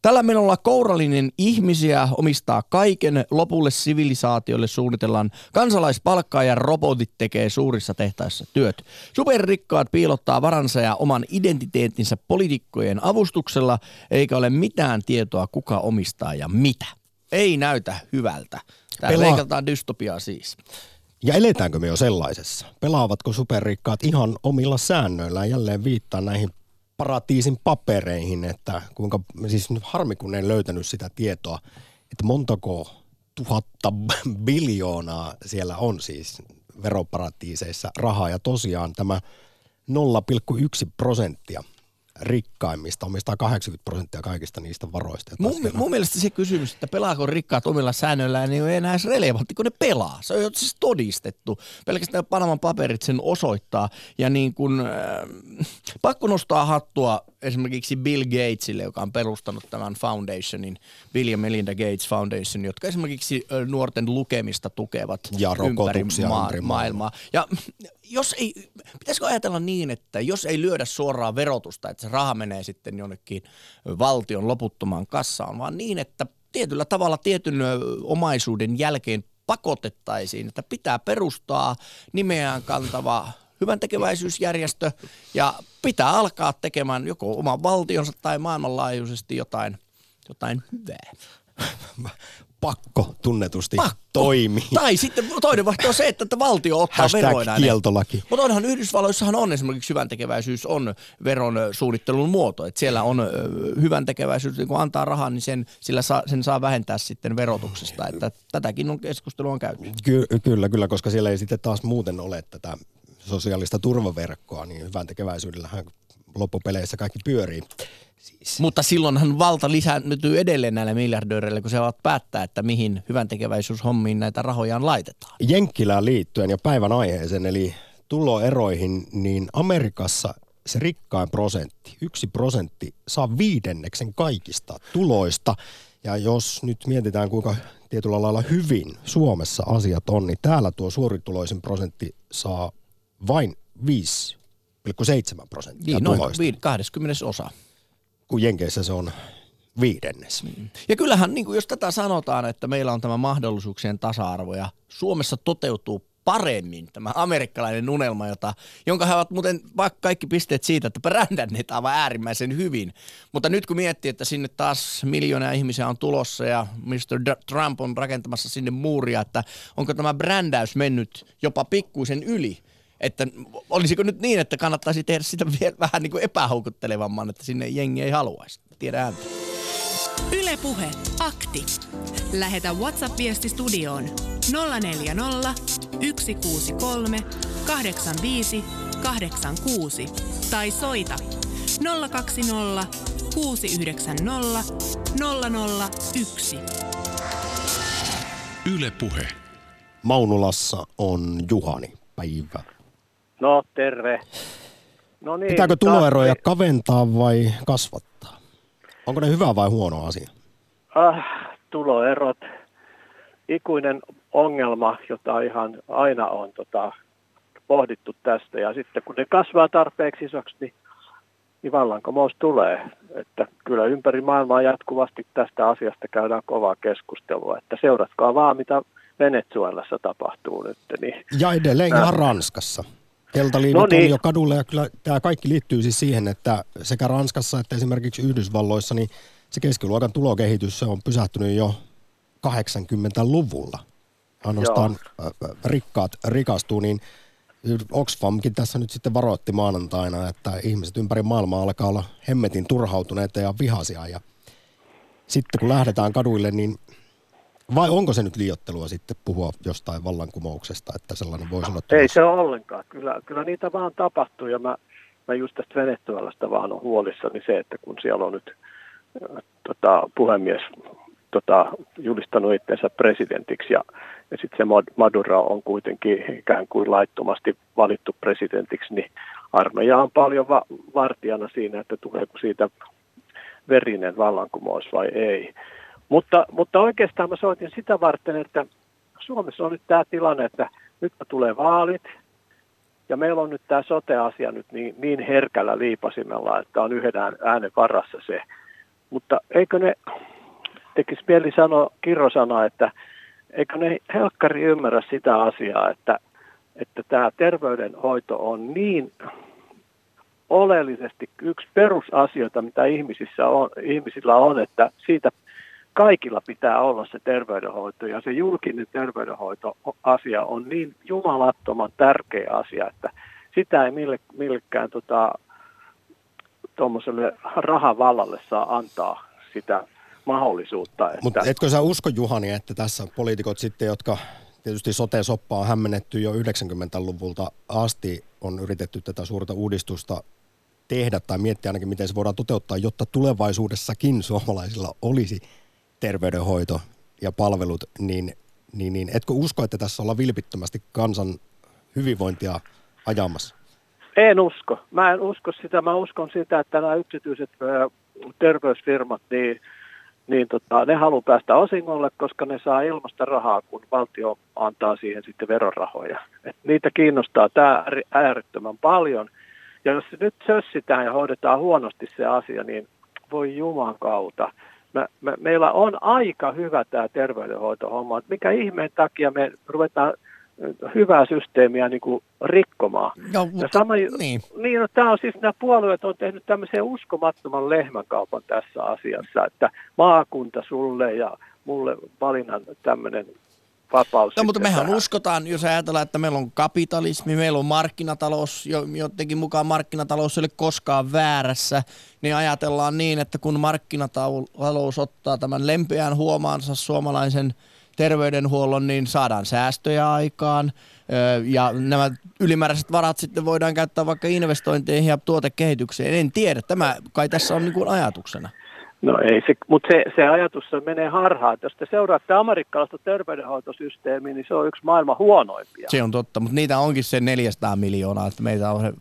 Tällä menolla kourallinen ihmisiä omistaa kaiken, lopulle sivilisaatiolle suunnitellaan kansalaispalkkaa ja robotit tekee suurissa tehtaissa työt. Superrikkaat piilottaa varansa ja oman identiteettinsä poliitikkojen avustuksella, eikä ole mitään tietoa kuka omistaa ja mitä. Ei näytä hyvältä. Pelaa- leikataan dystopiaa siis. Ja eletäänkö me jo sellaisessa? Pelaavatko superrikkaat ihan omilla säännöillään? Jälleen viittaa näihin paratiisin papereihin, että kuinka, siis nyt harmi kun en löytänyt sitä tietoa, että montako tuhatta biljoonaa siellä on siis veroparatiiseissa rahaa. Ja tosiaan tämä 0,1 prosenttia rikkaimmista omistaa 80 prosenttia kaikista niistä varoista. Mun, siellä- mun mielestä se kysymys, että pelaako rikkaat omilla säännöillään, niin ei enää edes relevantti, kun ne pelaa. Se on jo siis todistettu. Pelkästään Panaman paperit sen osoittaa. Ja niin kun, äh, pakko nostaa hattua esimerkiksi Bill Gatesille, joka on perustanut tämän foundationin, Bill ja Melinda Gates Foundation, jotka esimerkiksi nuorten lukemista tukevat Ja ympäri, maa, ympäri maailmaa. Ja jos ei, pitäisikö ajatella niin, että jos ei lyödä suoraa verotusta, että se raha menee sitten jonnekin valtion loputtomaan kassaan, vaan niin, että tietyllä tavalla tietyn omaisuuden jälkeen pakotettaisiin, että pitää perustaa nimeään kantava hyvän tekeväisyysjärjestö ja pitää alkaa tekemään joko oman valtionsa tai maailmanlaajuisesti jotain, jotain hyvää. pakko tunnetusti Pakko. toimii. Tai sitten toinen vaihtoehto on se, että, että valtio ottaa Hashtag veroina kieltolaki. Mutta onhan Yhdysvalloissahan on esimerkiksi hyvän tekeväisyys on veron suunnittelun muoto. Että siellä on hyvän tekeväisyys, kun antaa rahaa, niin sen, sillä saa, sen saa vähentää sitten verotuksesta. Että tätäkin on keskustelua on käyty. Ky- kyllä, kyllä, koska siellä ei sitten taas muuten ole tätä sosiaalista turvaverkkoa, niin hyvän tekeväisyydellähän loppupeleissä kaikki pyörii. Siis, Mutta silloinhan valta lisääntyy edelleen näille miljardööreille, kun se ovat päättää, että mihin hyvän tekeväisyyshommiin näitä rahojaan laitetaan. Jenkkilään liittyen ja päivän aiheeseen, eli tuloeroihin, niin Amerikassa se rikkain prosentti, yksi prosentti, saa viidenneksen kaikista tuloista. Ja jos nyt mietitään, kuinka tietyllä lailla hyvin Suomessa asiat on, niin täällä tuo suurituloisin prosentti saa vain 5,7 prosenttia Niin, noin tuloista, viid- 20 osa. kun Jenkeissä se on viidennes. Ja kyllähän, niin kuin jos tätä sanotaan, että meillä on tämä mahdollisuuksien tasa-arvo ja Suomessa toteutuu paremmin tämä amerikkalainen unelma, jota, jonka he ovat muuten vaikka kaikki pisteet siitä, että brändänneet aivan äärimmäisen hyvin. Mutta nyt kun miettii, että sinne taas miljoonia ihmisiä on tulossa ja Mr. D- Trump on rakentamassa sinne muuria, että onko tämä brändäys mennyt jopa pikkuisen yli, että olisiko nyt niin, että kannattaisi tehdä sitä vielä vähän niin kuin epähoukuttelevamman, että sinne jengi ei haluaisi. Tiedä ääntä. Ylepuhe akti. Lähetä WhatsApp-viesti studioon 040 163 85 86 tai soita 020 690 001. Yle Puhe. Maunulassa on Juhani. Päivä. No, terve. No niin, Pitääkö taas- tuloeroja kaventaa vai kasvattaa? Onko ne hyvä vai huono asia? Ah, tuloerot, ikuinen ongelma, jota ihan aina on tota, pohdittu tästä. Ja sitten kun ne kasvaa tarpeeksi isoksi, niin, niin vallankumous tulee. Että kyllä ympäri maailmaa jatkuvasti tästä asiasta käydään kovaa keskustelua. Että seuratkaa vaan, mitä Venezuelassa tapahtuu nyt. Niin Ja edelleen ihan Ranskassa. Keltaliivit No niin. on jo kadulla ja kyllä tämä kaikki liittyy siis siihen, että sekä Ranskassa että esimerkiksi Yhdysvalloissa niin se keskiluokan tulokehitys se on pysähtynyt jo 80-luvulla. Ainoastaan äh, rikkaat rikastuu, niin Oxfamkin tässä nyt sitten varoitti maanantaina, että ihmiset ympäri maailmaa alkaa olla hemmetin turhautuneita ja vihaisia. Ja sitten kun lähdetään kaduille, niin vai onko se nyt liiottelua sitten puhua jostain vallankumouksesta, että sellainen voisi olla Ei se ole ollenkaan. Kyllä, kyllä niitä vaan tapahtuu ja mä, mä just tästä Venezuelasta vaan on huolissani se, että kun siellä on nyt äh, tota, puhemies tota, julistanut itsensä presidentiksi ja, ja sitten se Mad- Maduro on kuitenkin ikään kuin laittomasti valittu presidentiksi, niin armeija on paljon va- vartijana siinä, että tuleeko siitä verinen vallankumous vai ei. Mutta, mutta oikeastaan mä soitin sitä varten, että Suomessa on nyt tämä tilanne, että nyt tulee vaalit ja meillä on nyt tämä sote-asia nyt niin, niin herkällä liipasimella, että on yhden äänen varassa se. Mutta eikö ne, tekisi mieli sanoa, Kirro sanoa, että eikö ne helkkari ymmärrä sitä asiaa, että, että tämä terveydenhoito on niin oleellisesti yksi perusasioita, mitä ihmisissä on, ihmisillä on, että siitä kaikilla pitää olla se terveydenhoito ja se julkinen terveydenhoitoasia on niin jumalattoman tärkeä asia, että sitä ei mille, millekään tota, tuommoiselle rahavallalle saa antaa sitä mahdollisuutta. Että... Mutta etkö sä usko Juhani, että tässä poliitikot sitten, jotka tietysti sote-soppaa on hämmennetty jo 90-luvulta asti, on yritetty tätä suurta uudistusta tehdä tai miettiä ainakin, miten se voidaan toteuttaa, jotta tulevaisuudessakin suomalaisilla olisi terveydenhoito ja palvelut, niin, niin, niin etkö usko, että tässä ollaan vilpittömästi kansan hyvinvointia ajamassa? En usko. Mä en usko sitä. Mä uskon sitä, että nämä yksityiset terveysfirmat, niin, niin tota, ne haluaa päästä osingolle, koska ne saa ilmasta rahaa, kun valtio antaa siihen sitten verorahoja. Et niitä kiinnostaa tämä äärettömän paljon. Ja jos nyt sössitään ja hoidetaan huonosti se asia, niin voi Juman kautta. Mä, mä, meillä on aika hyvä tämä terveydenhoitohomma. Mikä ihmeen takia me ruvetaan hyvää systeemiä niin kuin rikkomaan. No, ja sama, niin. niin no, tämä on siis, nämä puolueet on tehnyt tämmöisen uskomattoman lehmänkaupan tässä asiassa, että maakunta sulle ja mulle valinnan tämmöinen vapaus. No, mutta mehän tähän. uskotaan, jos ajatellaan, että meillä on kapitalismi, meillä on markkinatalous, jotenkin mukaan markkinatalous ei ole koskaan väärässä, niin ajatellaan niin, että kun markkinatalous ottaa tämän lempeän huomaansa suomalaisen – terveydenhuollon, niin saadaan säästöjä aikaan ja nämä ylimääräiset varat sitten voidaan käyttää vaikka investointeihin ja tuotekehitykseen. En tiedä, tämä kai tässä on niin kuin ajatuksena. No ei, se, mutta se, se ajatus menee harhaan. Jos te seuraatte amerikkalaista terveydenhoitosysteemiä, niin se on yksi maailman huonoimpia. Se on totta, mutta niitä onkin se 400 miljoonaa, että meitä on se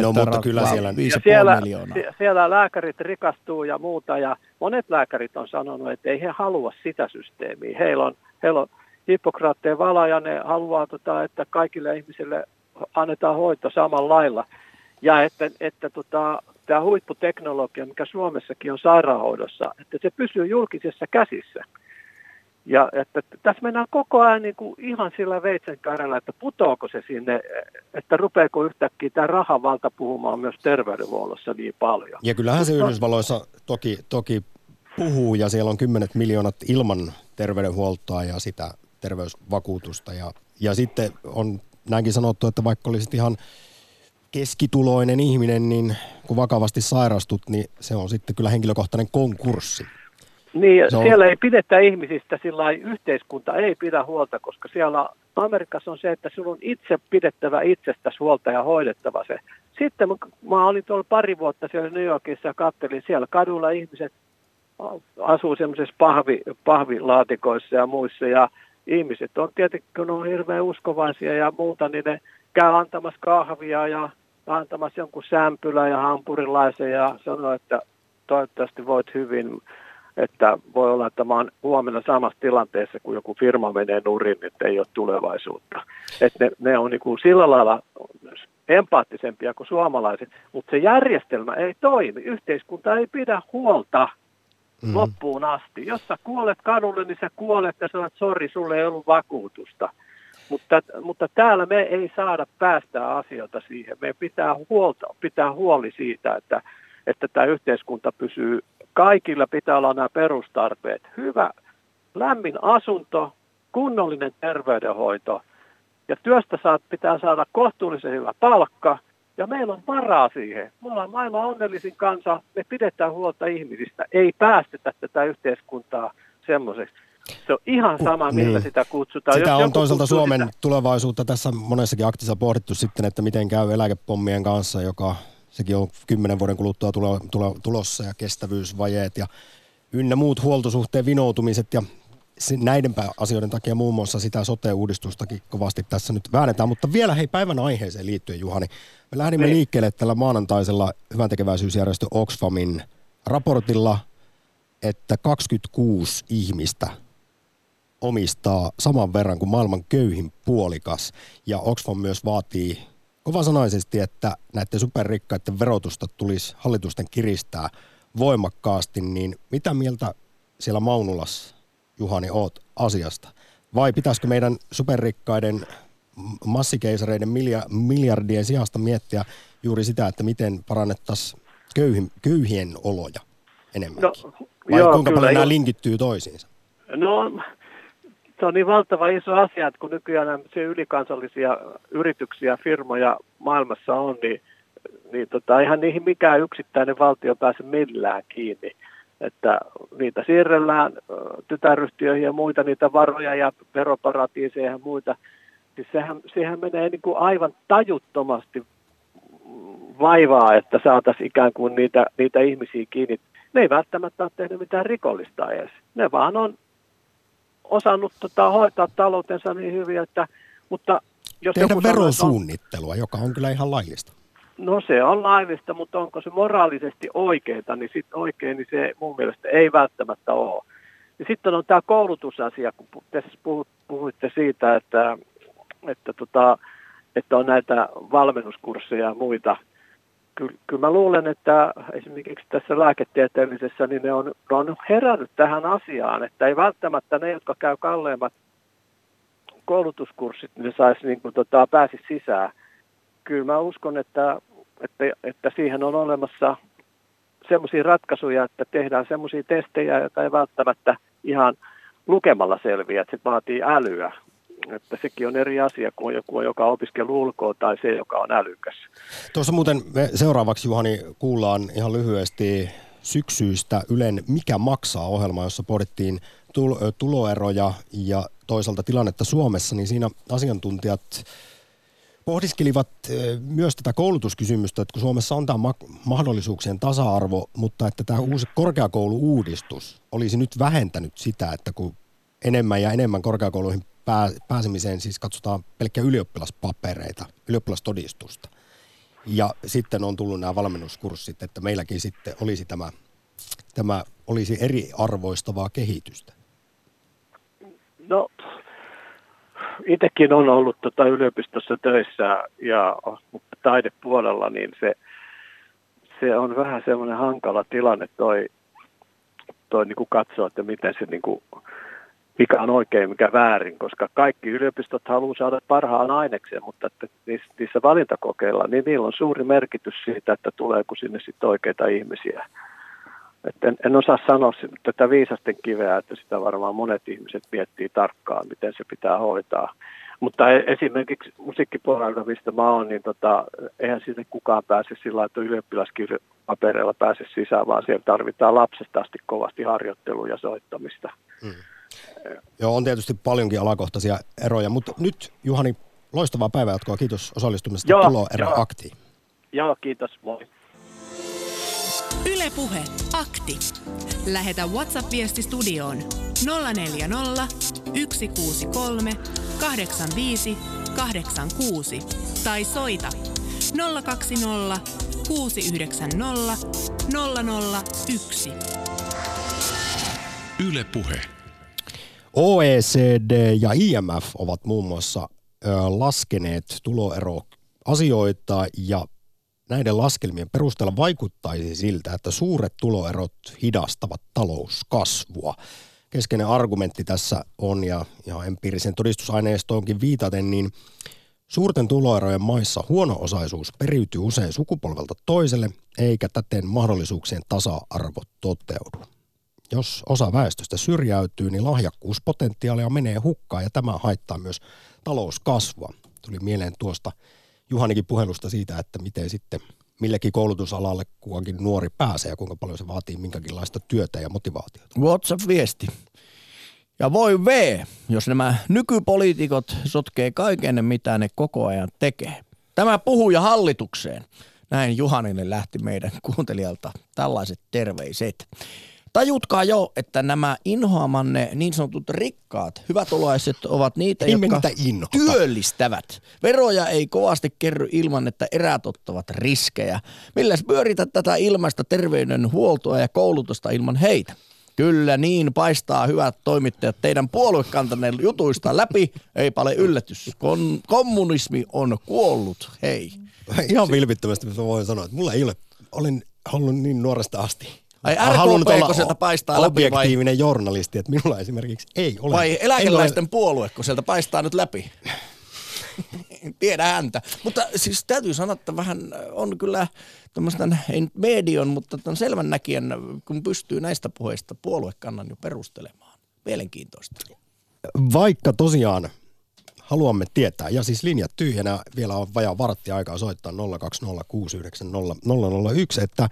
no, mutta kyllä siellä, ja siellä, miljoonaa. siellä lääkärit rikastuu ja muuta, ja monet lääkärit on sanonut, että ei he halua sitä systeemiä. Heillä on, heillä on Hippokraatteen vala, ja ne haluaa, tota, että kaikille ihmisille annetaan hoito samalla lailla. Ja että, että tota, tämä huipputeknologia, mikä Suomessakin on sairaanhoidossa, että se pysyy julkisessa käsissä. Ja että tässä mennään koko ajan niin kuin ihan sillä veitsen kädellä, että putoako se sinne, että rupeako yhtäkkiä tämä rahavalta puhumaan myös terveydenhuollossa niin paljon. Ja kyllähän se Yhdysvalloissa toki, toki puhuu ja siellä on kymmenet miljoonat ilman terveydenhuoltoa ja sitä terveysvakuutusta. Ja, ja sitten on näinkin sanottu, että vaikka olisit ihan keskituloinen ihminen, niin kun vakavasti sairastut, niin se on sitten kyllä henkilökohtainen konkurssi. Niin, on... siellä ei pidetä ihmisistä, sillä yhteiskunta ei pidä huolta, koska siellä Amerikassa on se, että sinun on itse pidettävä itsestäsi huolta ja hoidettava se. Sitten mä olin tuolla pari vuotta siellä New Yorkissa ja kattelin siellä kadulla ihmiset asuu semmoisissa pahvi, pahvilaatikoissa ja muissa ja ihmiset on tietenkin, kun on hirveän uskovaisia ja muuta, niin ne käy antamassa kahvia ja antamassa jonkun sämpylä ja hampurilaisen ja sanoo, että toivottavasti voit hyvin, että voi olla, että mä oon huomenna samassa tilanteessa, kun joku firma menee nurin, että ei ole tulevaisuutta. Että ne, ne on niin kuin sillä lailla empaattisempia kuin suomalaiset, mutta se järjestelmä ei toimi. Yhteiskunta ei pidä huolta mm. loppuun asti. Jos sä kuolet kadulle, niin sä kuolet ja sanot, sori, sulle ei ollut vakuutusta. Mutta, mutta täällä me ei saada päästää asioita siihen. Me pitää, huolta, pitää huoli siitä, että, että tämä yhteiskunta pysyy, kaikilla pitää olla nämä perustarpeet. Hyvä, lämmin asunto, kunnollinen terveydenhoito ja työstä saat, pitää saada kohtuullisen hyvä palkka ja meillä on varaa siihen. Me ollaan maailman onnellisin kansa, me pidetään huolta ihmisistä, ei päästetä tätä yhteiskuntaa semmoiseksi se on ihan sama, millä niin. sitä kutsutaan. Sitä Jos on toisaalta Suomen sitä... tulevaisuutta tässä monessakin aktissa pohdittu sitten, että miten käy eläkepommien kanssa, joka sekin on kymmenen vuoden kuluttua tulo, tulo, tulossa ja kestävyysvajeet ja ynnä muut huoltosuhteen vinoutumiset ja näiden asioiden takia muun muassa sitä sote-uudistustakin kovasti tässä nyt väännetään. Mutta vielä hei päivän aiheeseen liittyen Juhani. Me lähdimme niin. liikkeelle tällä maanantaisella hyväntekeväisyysjärjestö Oxfamin raportilla, että 26 ihmistä – omistaa saman verran kuin maailman köyhin puolikas. Ja Oxfam myös vaatii kovasanaisesti, että näiden superrikkaiden verotusta tulisi hallitusten kiristää voimakkaasti, niin mitä mieltä siellä Maunulassa, Juhani, oot asiasta? Vai pitäisikö meidän superrikkaiden massikeisareiden miljardien sijasta miettiä juuri sitä, että miten parannettaisiin köyhin, köyhien oloja enemmänkin? No, Vai joo, kuinka paljon nämä linkittyy toisiinsa? No, se on niin valtava iso asia, että kun nykyään se ylikansallisia yrityksiä, firmoja maailmassa on, niin, niin tota, ihan niihin mikään yksittäinen valtio pääse millään kiinni. Että niitä siirrellään tytäryhtiöihin ja muita, niitä varoja ja veroparatiiseja ja muita. Siis sehän, sehän menee niin kuin aivan tajuttomasti vaivaa, että saataisiin ikään kuin niitä, niitä ihmisiä kiinni. Ne ei välttämättä ole tehnyt mitään rikollista edes. Ne vaan on osannut tota, hoitaa taloutensa niin hyvin, että, mutta jos Tehdä verosuunnittelua, on, joka on kyllä ihan laillista. No se on laillista, mutta onko se moraalisesti oikeeta, niin sitten oikein, niin se mun mielestä ei välttämättä ole. Ja sitten on tämä koulutusasia, kun tässä puhuitte siitä, että, että, tota, että on näitä valmennuskursseja ja muita. Kyllä, kyllä mä luulen, että esimerkiksi tässä lääketieteellisessä, niin ne on, ne on herännyt tähän asiaan, että ei välttämättä ne, jotka käy kalleimmat koulutuskurssit, ne saisi niin kuin, tota, pääsi sisään. Kyllä mä uskon, että, että, että siihen on olemassa semmoisia ratkaisuja, että tehdään semmoisia testejä, joita ei välttämättä ihan lukemalla selviä, että se vaatii älyä. Että sekin on eri asia kuin joku, joka on opiskellut ulkoa tai se, joka on älykäs. Tuossa muuten me seuraavaksi, Juhani, kuullaan ihan lyhyesti syksyistä Ylen Mikä maksaa ohjelma, jossa pohdittiin tuloeroja ja toisaalta tilannetta Suomessa, niin siinä asiantuntijat pohdiskelivat myös tätä koulutuskysymystä, että kun Suomessa on tämä mahdollisuuksien tasa-arvo, mutta että tämä uusi korkeakouluuudistus olisi nyt vähentänyt sitä, että kun enemmän ja enemmän korkeakouluihin pääsemiseen siis katsotaan pelkkä ylioppilaspapereita, ylioppilastodistusta. Ja sitten on tullut nämä valmennuskurssit, että meilläkin sitten olisi tämä, tämä olisi eriarvoistavaa kehitystä. No itsekin on ollut tota yliopistossa töissä ja taidepuolella, niin se, se on vähän semmoinen hankala tilanne toi, toi niin kuin katsoa, että miten se niin kuin, mikä on oikein, mikä väärin, koska kaikki yliopistot haluaa saada parhaan aineksen, mutta että niissä, valintakokeilla, niin niillä on suuri merkitys siitä, että tuleeko sinne sitten oikeita ihmisiä. Et en, en osaa sanoa tätä viisasten kiveä, että sitä varmaan monet ihmiset miettii tarkkaan, miten se pitää hoitaa. Mutta e, esimerkiksi musiikkipuolella, mistä mä oon, niin tota, eihän sinne kukaan pääse sillä että ylioppilaskirjapapereilla pääse sisään, vaan siellä tarvitaan lapsesta asti kovasti harjoittelua ja soittamista. Hmm. Joo, on tietysti paljonkin alakohtaisia eroja, mutta nyt Juhani, loistavaa päivänjatkoa. Kiitos osallistumisesta Joo, tuloero aktiin. Joo, kiitos. Moi. Ylepuhe akti. Lähetä WhatsApp-viesti studioon 040 163 85 86 tai soita 020 690 001. Ylepuhe. OECD ja IMF ovat muun muassa laskeneet tuloeroasioita ja näiden laskelmien perusteella vaikuttaisi siltä, että suuret tuloerot hidastavat talouskasvua. Keskeinen argumentti tässä on, ja, ja empiirisen todistusaineistoonkin viitaten, niin suurten tuloerojen maissa huono-osaisuus periytyy usein sukupolvelta toiselle, eikä täten mahdollisuuksien tasa-arvo toteudu. Jos osa väestöstä syrjäytyy, niin lahjakkuuspotentiaalia menee hukkaan ja tämä haittaa myös talouskasvua. Tuli mieleen tuosta Juhanikin puhelusta siitä, että miten sitten millekin koulutusalalle kukakin nuori pääsee ja kuinka paljon se vaatii minkäkinlaista työtä ja motivaatiota. WhatsApp-viesti. Ja voi V, jos nämä nykypoliitikot sotkee kaiken, mitä ne koko ajan tekee. Tämä puhuja hallitukseen. Näin Juhaninen lähti meidän kuuntelijalta tällaiset terveiset. Tajutkaa jo, että nämä inhoamanne niin sanotut rikkaat, hyvätulaiset ovat niitä, ei jotka työllistävät. Veroja ei kovasti kerry ilman, että erät ottavat riskejä. Milläs pyöritä tätä ilmaista terveydenhuoltoa ja koulutusta ilman heitä? Kyllä niin, paistaa hyvät toimittajat teidän puoluekantanne jutuista läpi. Ei paljon yllätys. Kon- kommunismi on kuollut, hei. Ihan vilpittömästi voin sanoa, että mulla ei ole, olen ollut niin nuoresta asti Ai RKP, kun sieltä paistaa läpi vai, objektiivinen journalisti, että minulla esimerkiksi ei ole. vai en eläkeläisten ole- puolue, kun sieltä paistaa nyt läpi? En Tiedä häntä. Mutta siis täytyy sanoa, että vähän on kyllä tämmöistä, ei nyt median, mutta tämän selvän näkijän, kun pystyy näistä puheista puoluekannan jo perustelemaan. Mielenkiintoista. Vaikka tosiaan haluamme tietää, ja siis linjat tyhjänä, vielä on vajaa vartti aikaa soittaa 020690001, että,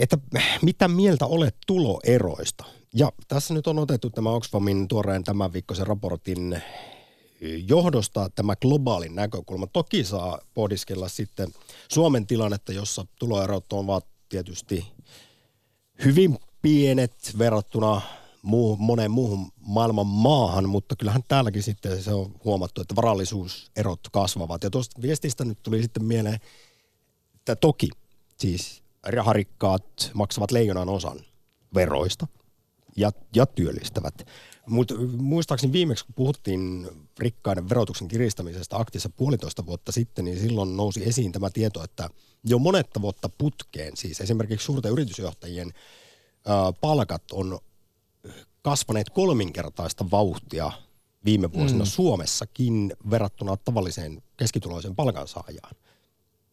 että mitä mieltä olet tuloeroista? Ja tässä nyt on otettu tämä Oxfamin tuoreen tämän viikkoisen raportin johdosta tämä globaalin näkökulma. Toki saa pohdiskella sitten Suomen tilannetta, jossa tuloerot ovat tietysti hyvin pienet verrattuna muu, moneen muuhun maailman maahan, mutta kyllähän täälläkin sitten se on huomattu, että varallisuuserot kasvavat. Ja tuosta viestistä nyt tuli sitten mieleen, että toki siis raharikkaat maksavat leijonan osan veroista ja, ja työllistävät. Mutta muistaakseni viimeksi, kun puhuttiin rikkaiden verotuksen kiristämisestä aktissa puolitoista vuotta sitten, niin silloin nousi esiin tämä tieto, että jo monetta vuotta putkeen, siis esimerkiksi suurten yritysjohtajien ää, palkat on kasvaneet kolminkertaista vauhtia viime vuosina mm. Suomessakin verrattuna tavalliseen keskituloisen palkansaajaan.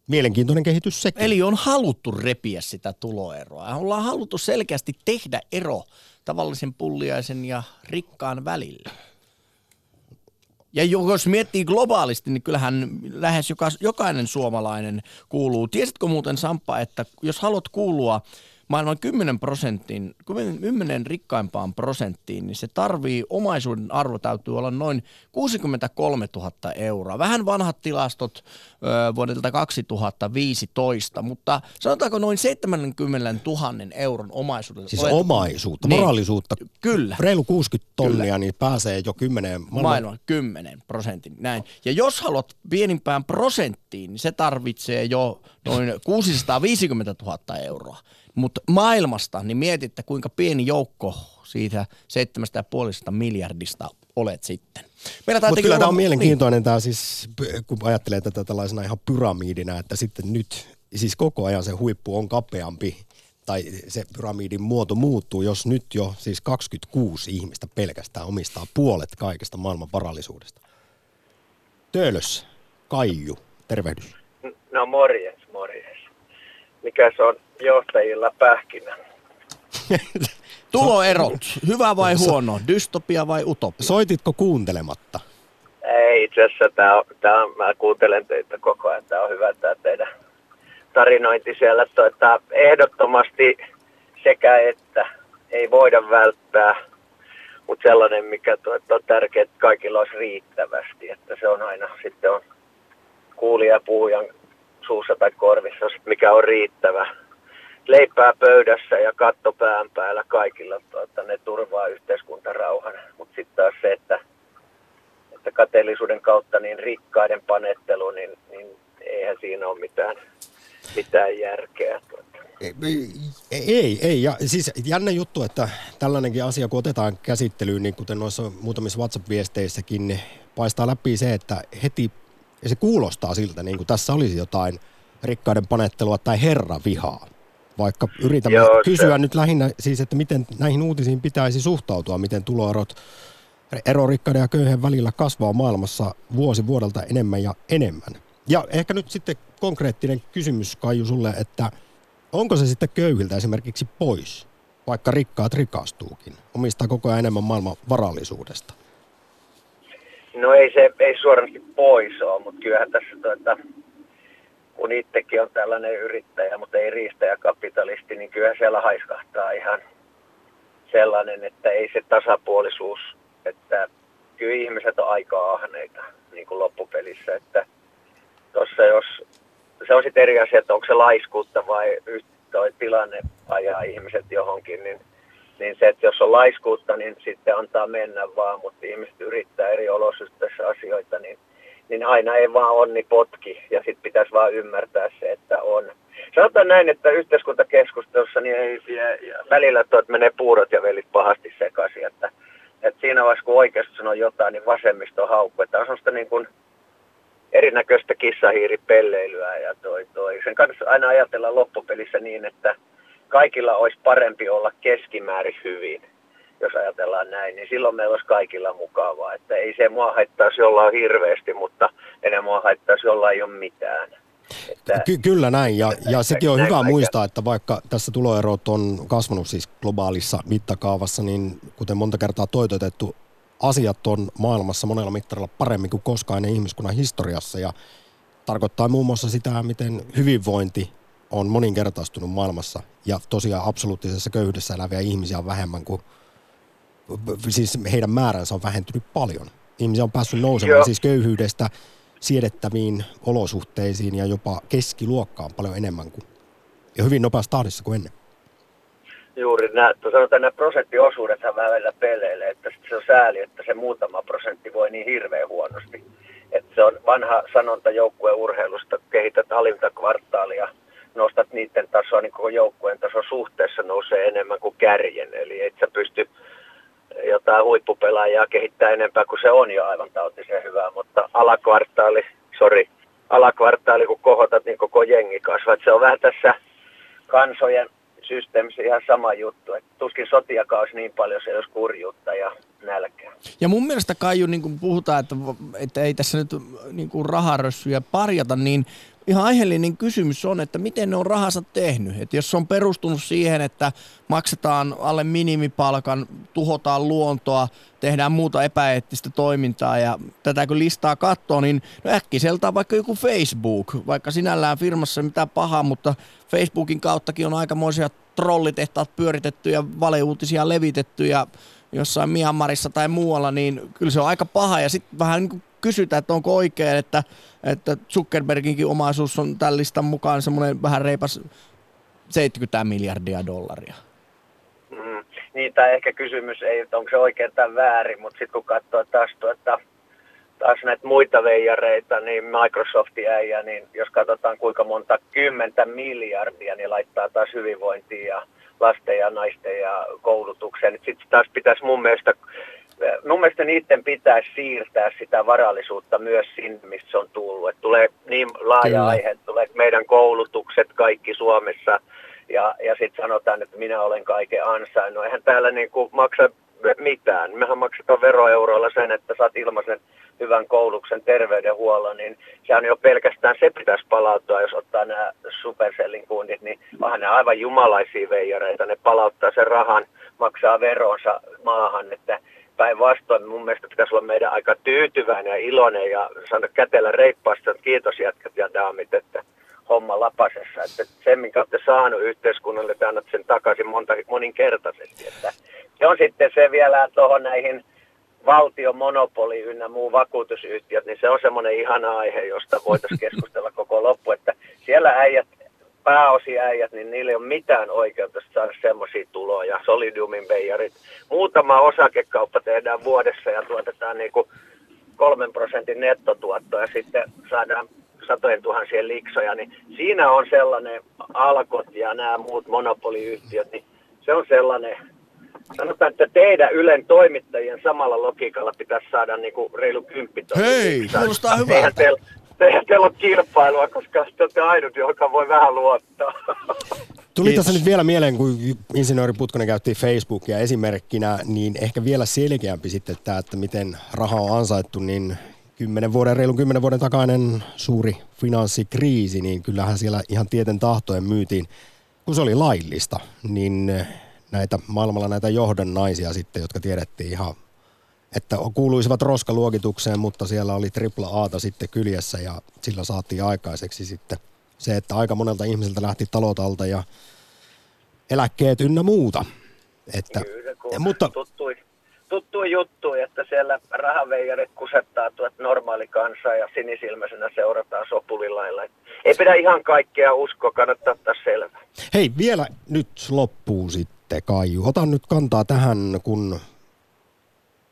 Mielenkiintoinen kehitys sekin. Eli on haluttu repiä sitä tuloeroa. Ollaan haluttu selkeästi tehdä ero tavallisen pulliaisen ja rikkaan välillä. Ja jo- jos miettii globaalisti, niin kyllähän lähes joka, jokainen suomalainen kuuluu. Tiesitkö muuten Samppa, että jos haluat kuulua maailman 10 prosentin, 10 rikkaimpaan prosenttiin, niin se tarvii, omaisuuden arvo täytyy olla noin 63 000 euroa. Vähän vanhat tilastot vuodelta 2015, mutta sanotaanko noin 70 000 euron omaisuuden. Siis olet- omaisuutta, Niin. varallisuutta. Kyllä. Reilu 60 tonnia, niin pääsee jo kymmeneen maailman... Maailman 10 prosentin, näin. Ja jos haluat pienimpään prosenttiin, niin se tarvitsee jo noin 650 000 euroa. Mutta maailmasta, niin mietitte kuinka pieni joukko siitä 7,5 miljardista olet sitten. Meillä Mutta kyllä olla- tämä on mielenkiintoinen tämä siis, kun ajattelee tätä tällaisena ihan pyramiidina, että sitten nyt, siis koko ajan se huippu on kapeampi tai se pyramidin muoto muuttuu, jos nyt jo siis 26 ihmistä pelkästään omistaa puolet kaikesta maailman varallisuudesta. Töölös, Kaiju, tervehdys. No morjens, morjens. Mikäs on johtajilla pähkinä? Tuloerot, hyvä vai huono, dystopia vai utopia? Soititko kuuntelematta? Ei, itse asiassa tää on, tää on, mä kuuntelen teitä koko ajan. Tämä on hyvä tämä teidän tarinointi siellä. Tuota, ehdottomasti sekä että ei voida välttää, mutta sellainen, mikä tuota, on tärkeää, että kaikilla olisi riittävästi. Että se on aina sitten on kuulija ja puhujan suussa tai korvissa, mikä on riittävä. Leipää pöydässä ja katto pään päällä kaikilla, tuota, ne turvaa yhteiskuntarauhan. Mutta sitten taas se, että että kateellisuuden kautta niin rikkaiden panettelu, niin, niin eihän siinä ole mitään, mitään järkeä. Tuota. Ei, ei, ei. Ja siis jännä juttu, että tällainenkin asia, kun otetaan käsittelyyn, niin kuten noissa muutamissa WhatsApp-viesteissäkin, niin paistaa läpi se, että heti ja se kuulostaa siltä, niin kuin tässä olisi jotain rikkaiden panettelua tai herravihaa. Vaikka yritämme Joo, se- kysyä nyt lähinnä siis, että miten näihin uutisiin pitäisi suhtautua, miten tuloerot ero rikkaiden ja köyhien välillä kasvaa maailmassa vuosi vuodelta enemmän ja enemmän. Ja ehkä nyt sitten konkreettinen kysymys Kaiju sulle, että onko se sitten köyhiltä esimerkiksi pois, vaikka rikkaat rikastuukin, omistaa koko ajan enemmän maailman varallisuudesta? No ei se ei suorasti pois ole, mutta kyllähän tässä tuota, kun itsekin on tällainen yrittäjä, mutta ei riistäjäkapitalisti, niin kyllä siellä haiskahtaa ihan sellainen, että ei se tasapuolisuus, että kyllä ihmiset on aika ahneita niin kuin loppupelissä, että tuossa jos, se on sitten eri asia, että onko se laiskuutta vai toi tilanne ajaa ihmiset johonkin, niin, niin se, että jos on laiskuutta, niin sitten antaa mennä vaan, mutta ihmiset yrittää eri olosuhteissa asioita, niin, niin aina ei vaan onni potki ja sitten pitäisi vaan ymmärtää se, että on. Sanotaan näin, että yhteiskuntakeskustelussa niin ei, ja, välillä tuot menee puurot ja velit pahasti sekaisin, että, että siinä vaiheessa kun oikeasti sanoo jotain, niin vasemmisto haukku, että on sellaista niin kuin erinäköistä kissahiiripelleilyä ja toi, toi. Sen kanssa aina ajatellaan loppupelissä niin, että kaikilla olisi parempi olla keskimäärin hyvin, jos ajatellaan näin, niin silloin meillä olisi kaikilla mukavaa. Että ei se mua haittaisi jollain hirveästi, mutta enää mua haittaisi jollain ei ole mitään. Että, Ky- kyllä näin, ja, ja sekin on hyvä muistaa, että vaikka tässä tuloerot on kasvanut siis globaalissa mittakaavassa, niin kuten monta kertaa toitotettu, asiat on maailmassa monella mittarilla paremmin kuin koskaan ennen ihmiskunnan historiassa, ja tarkoittaa muun muassa sitä, miten hyvinvointi on moninkertaistunut maailmassa, ja tosiaan absoluuttisessa köyhyydessä eläviä ihmisiä on vähemmän kuin, siis heidän määränsä on vähentynyt paljon. Ihmisiä on päässyt nousemaan Joo. siis köyhyydestä siedettäviin olosuhteisiin ja jopa keskiluokkaan paljon enemmän kuin, ja hyvin nopeassa tahdissa kuin ennen. Juuri nämä, sanotaan nämä prosenttiosuudet välillä peleille, että se on sääli, että se muutama prosentti voi niin hirveän huonosti. Että se on vanha sanonta joukkueen urheilusta, kehität alinta kvartaalia, nostat niiden tasoa, niin koko joukkueen taso suhteessa nousee enemmän kuin kärjen. Eli et sä pysty jotain huippupelaajaa kehittää enempää kuin se on jo aivan tautisen hyvää, mutta alakvartaali, sori, alakvartaali kun kohotat, niin koko jengi kasvaa. Se on vähän tässä kansojen systeemissä ihan sama juttu. että tuskin sotiakaan olisi niin paljon, se olisi kurjuutta ja nälkää. Ja mun mielestä Kaiju, niin kun puhutaan, että, että ei tässä nyt niin kuin raharössyjä parjata, niin ihan aiheellinen kysymys on, että miten ne on rahansa tehnyt. Että jos se on perustunut siihen, että maksetaan alle minimipalkan, tuhotaan luontoa, tehdään muuta epäeettistä toimintaa ja tätä kun listaa katsoo, niin no äkkiseltään vaikka joku Facebook, vaikka sinällään firmassa mitä pahaa, mutta Facebookin kauttakin on aikamoisia trollitehtaat pyöritetty ja valeuutisia levitetty ja jossain Myanmarissa tai muualla, niin kyllä se on aika paha. Ja sitten vähän niin kysytään, että onko oikein, että, että Zuckerberginkin omaisuus on tämän listan mukaan semmoinen vähän reipas 70 miljardia dollaria. Mm, niin, tai ehkä kysymys ei, että onko se oikein tai väärin, mutta sitten kun katsoo taas tuota, taas näitä muita veijareita, niin Microsoftin äijä, niin jos katsotaan kuinka monta kymmentä miljardia, niin laittaa taas hyvinvointiin ja lasten ja naisten ja koulutukseen. Sitten taas pitäisi mun mielestä mun mielestä niiden pitäisi siirtää sitä varallisuutta myös sinne, missä se on tullut. Et tulee niin laaja Kyllä. aihe, tulee meidän koulutukset kaikki Suomessa ja, ja sitten sanotaan, että minä olen kaiken ansainnut. Eihän täällä niin kuin maksa mitään. Mehän maksetaan veroeuroilla sen, että saat ilmaisen hyvän koulutuksen terveydenhuollon, niin sehän jo pelkästään se pitäisi palautua, jos ottaa nämä Supercellin kunnit, niin onhan ne aivan jumalaisia veijareita. Ne palauttaa sen rahan, maksaa veronsa maahan, että päinvastoin mun mielestä pitäisi olla meidän aika tyytyväinen ja iloinen ja sanoa kätellä reippaasti, että kiitos jätkät ja daamit, että homma lapasessa. Että se, minkä olette saanut yhteiskunnalle, te annat sen takaisin monta, moninkertaisesti. Että se on sitten se vielä tuohon näihin valtion monopoli ynnä muu vakuutusyhtiöt, niin se on semmoinen ihana aihe, josta voitaisiin keskustella koko loppu, että siellä äijät pääosi äijät, niin niillä ei ole mitään oikeutta saada semmoisia tuloja, Solidiumin beijarit. Muutama osakekauppa tehdään vuodessa ja tuotetaan niin kuin kolmen prosentin nettotuotto ja sitten saadaan satojen tuhansien liksoja, niin siinä on sellainen alkot ja nämä muut monopoliyhtiöt, niin se on sellainen, sanotaan, että teidän Ylen toimittajien samalla logiikalla pitäisi saada niin kuin reilu kymppitonni. Hei, kuulostaa hyvältä teillä, teillä on kilpailua, koska te olette ainut, joka voi vähän luottaa. Tuli tässä nyt vielä mieleen, kun insinööri Putkonen käytti Facebookia esimerkkinä, niin ehkä vielä selkeämpi sitten tämä, että miten raha on ansaittu, niin kymmenen vuoden, reilun kymmenen vuoden takainen suuri finanssikriisi, niin kyllähän siellä ihan tieten tahtojen myytiin, kun se oli laillista, niin näitä maailmalla näitä johdannaisia sitten, jotka tiedettiin ihan että kuuluisivat roskaluokitukseen, mutta siellä oli tripla Aata sitten kyljessä ja sillä saatiin aikaiseksi sitten se, että aika monelta ihmiseltä lähti talotalta ja eläkkeet ynnä muuta. Että, Kyllä, mutta, tuttui, tuttui juttu, että siellä rahaveijarit kusettaa tuot normaali kansa ja sinisilmäisenä seurataan sopulilailla. Ei pidä ihan kaikkea uskoa, kannattaa ottaa selvää. Hei, vielä nyt loppuu sitten Kaiju. Otan nyt kantaa tähän, kun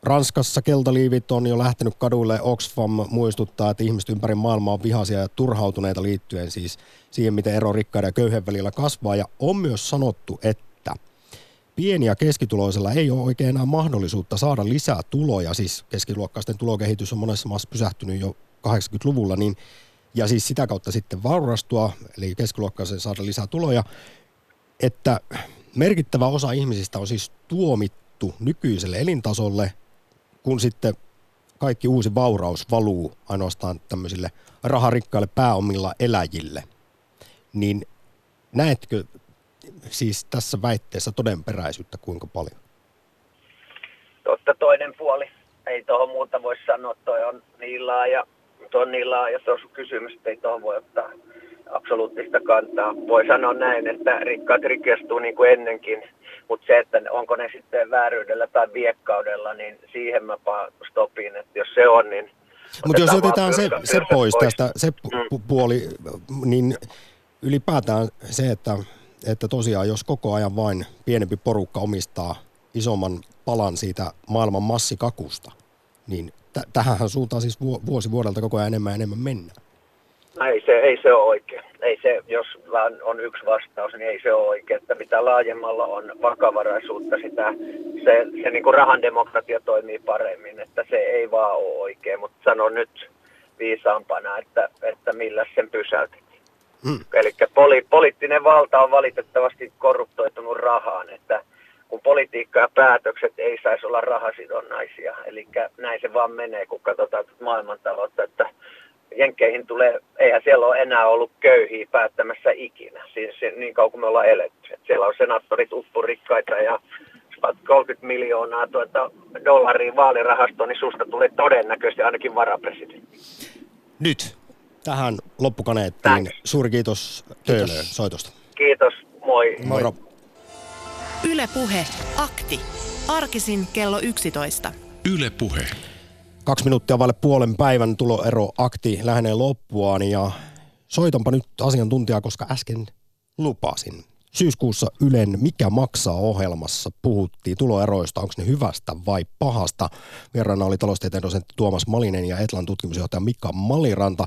Ranskassa keltaliivit on jo lähtenyt kaduille. Oxfam muistuttaa, että ihmiset ympäri maailmaa on vihaisia ja turhautuneita liittyen siis siihen, miten ero rikkaiden ja köyhden välillä kasvaa. Ja on myös sanottu, että pieni- ja keskituloisella ei ole oikein enää mahdollisuutta saada lisää tuloja. Siis keskiluokkaisten tulokehitys on monessa maassa pysähtynyt jo 80-luvulla, niin ja siis sitä kautta sitten vaurastua, eli keskiluokkaisen saada lisää tuloja, että merkittävä osa ihmisistä on siis tuomittu nykyiselle elintasolle, kun sitten kaikki uusi vauraus valuu ainoastaan tämmöisille raharikkaille pääomilla eläjille. Niin näetkö siis tässä väitteessä todenperäisyyttä kuinka paljon? Totta toinen puoli. Ei tuohon muuta voi sanoa. Toi on niin laaja, toi on niin laaja tuossa kysymys, että ei tuohon voi ottaa absoluuttista kantaa. Voi sanoa näin, että rikkaat rikastuu niin kuin ennenkin, mutta se, että onko ne sitten vääryydellä tai viekkaudella, niin siihen mä stopin, että jos se on, niin mutta jos otetaan se, se pois, pois tästä, se mm. puoli, niin ylipäätään se, että, että tosiaan jos koko ajan vain pienempi porukka omistaa isomman palan siitä maailman massikakusta, niin t- tähän suuntaan siis vuosi vuodelta koko ajan enemmän ja enemmän mennään. No ei se, ei se ole oikein. Ei se, jos vaan on yksi vastaus, niin ei se ole oikein. Että mitä laajemmalla on vakavaraisuutta, sitä se, se niin kuin rahan demokratia toimii paremmin. Että se ei vaan ole oikein, mutta sanon nyt viisaampana, että, että millä sen pysäytet. Hmm. Eli poli, poliittinen valta on valitettavasti korruptoitunut rahaan, että kun politiikka ja päätökset ei saisi olla rahasidonnaisia. Eli näin se vaan menee, kun katsotaan maailmantaloutta, että Jenkkeihin tulee, eihän siellä ole enää ollut köyhiä päättämässä ikinä, siis niin kauan kuin me ollaan eletty. Et siellä on senaattorit uppurikkaita ja 30 miljoonaa tuota dollaria vaalirahastoon, niin susta tulee todennäköisesti ainakin varapresidentti. Nyt tähän loppukaneettiin. Thanks. Suuri kiitos Töölöön soitosta. Kiitos, moi. Moro. Yle Puhe, akti. Arkisin kello 11. Yle Puhe. Kaksi minuuttia vaille puolen päivän tuloero akti lähenee loppuaan ja soitanpa nyt asiantuntijaa, koska äsken lupasin. Syyskuussa Ylen Mikä maksaa ohjelmassa puhuttiin tuloeroista, onko ne hyvästä vai pahasta. Vieraana oli taloustieteen dosentti Tuomas Malinen ja Etlan tutkimusjohtaja Mika Maliranta.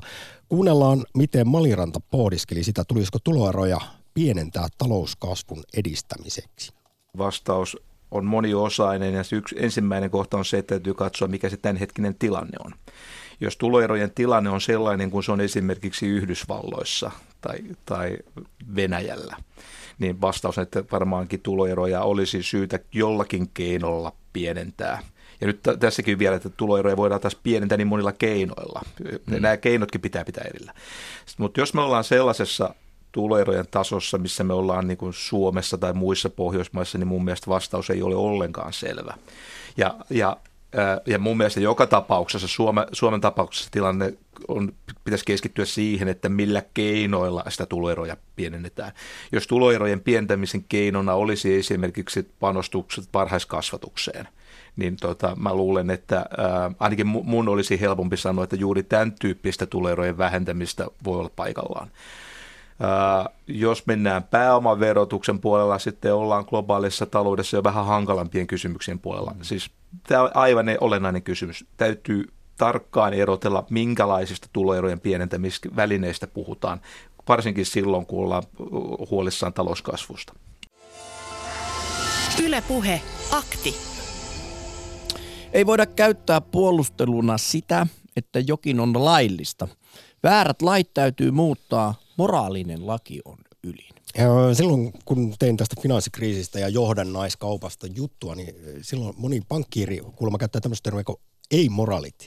Kuunnellaan, miten Maliranta pohdiskeli sitä, tulisiko tuloeroja pienentää talouskasvun edistämiseksi. Vastaus on moniosainen ja yksi ensimmäinen kohta on se, että täytyy katsoa, mikä se tämänhetkinen tilanne on. Jos tuloerojen tilanne on sellainen kuin se on esimerkiksi Yhdysvalloissa tai, tai Venäjällä, niin vastaus on, että varmaankin tuloeroja olisi syytä jollakin keinolla pienentää. Ja nyt tässäkin vielä, että tuloeroja voidaan taas pienentää niin monilla keinoilla. Mm. Nämä keinotkin pitää pitää erillä. Mutta jos me ollaan sellaisessa tuloerojen tasossa, missä me ollaan niin kuin Suomessa tai muissa Pohjoismaissa, niin mun mielestä vastaus ei ole ollenkaan selvä. Ja, ja, ja mun mielestä joka tapauksessa, Suome, Suomen tapauksessa tilanne on, pitäisi keskittyä siihen, että millä keinoilla sitä tuloeroja pienennetään. Jos tuloerojen pientämisen keinona olisi esimerkiksi panostukset varhaiskasvatukseen, niin tota, mä luulen, että ää, ainakin mun olisi helpompi sanoa, että juuri tämän tyyppistä tuloerojen vähentämistä voi olla paikallaan jos mennään pääomaverotuksen puolella, sitten ollaan globaalissa taloudessa jo vähän hankalampien kysymyksien puolella. Mm. Siis tämä on aivan olennainen kysymys. Täytyy tarkkaan erotella, minkälaisista tuloerojen pienentämisvälineistä puhutaan, varsinkin silloin, kun ollaan huolissaan talouskasvusta. Ylepuhe akti. Ei voida käyttää puolusteluna sitä, että jokin on laillista. Väärät lait täytyy muuttaa moraalinen laki on ylin. Silloin kun tein tästä finanssikriisistä ja johdannaiskaupasta juttua, niin silloin moni pankkiiri kuulemma käyttää tämmöistä termiä kuin ei-morality.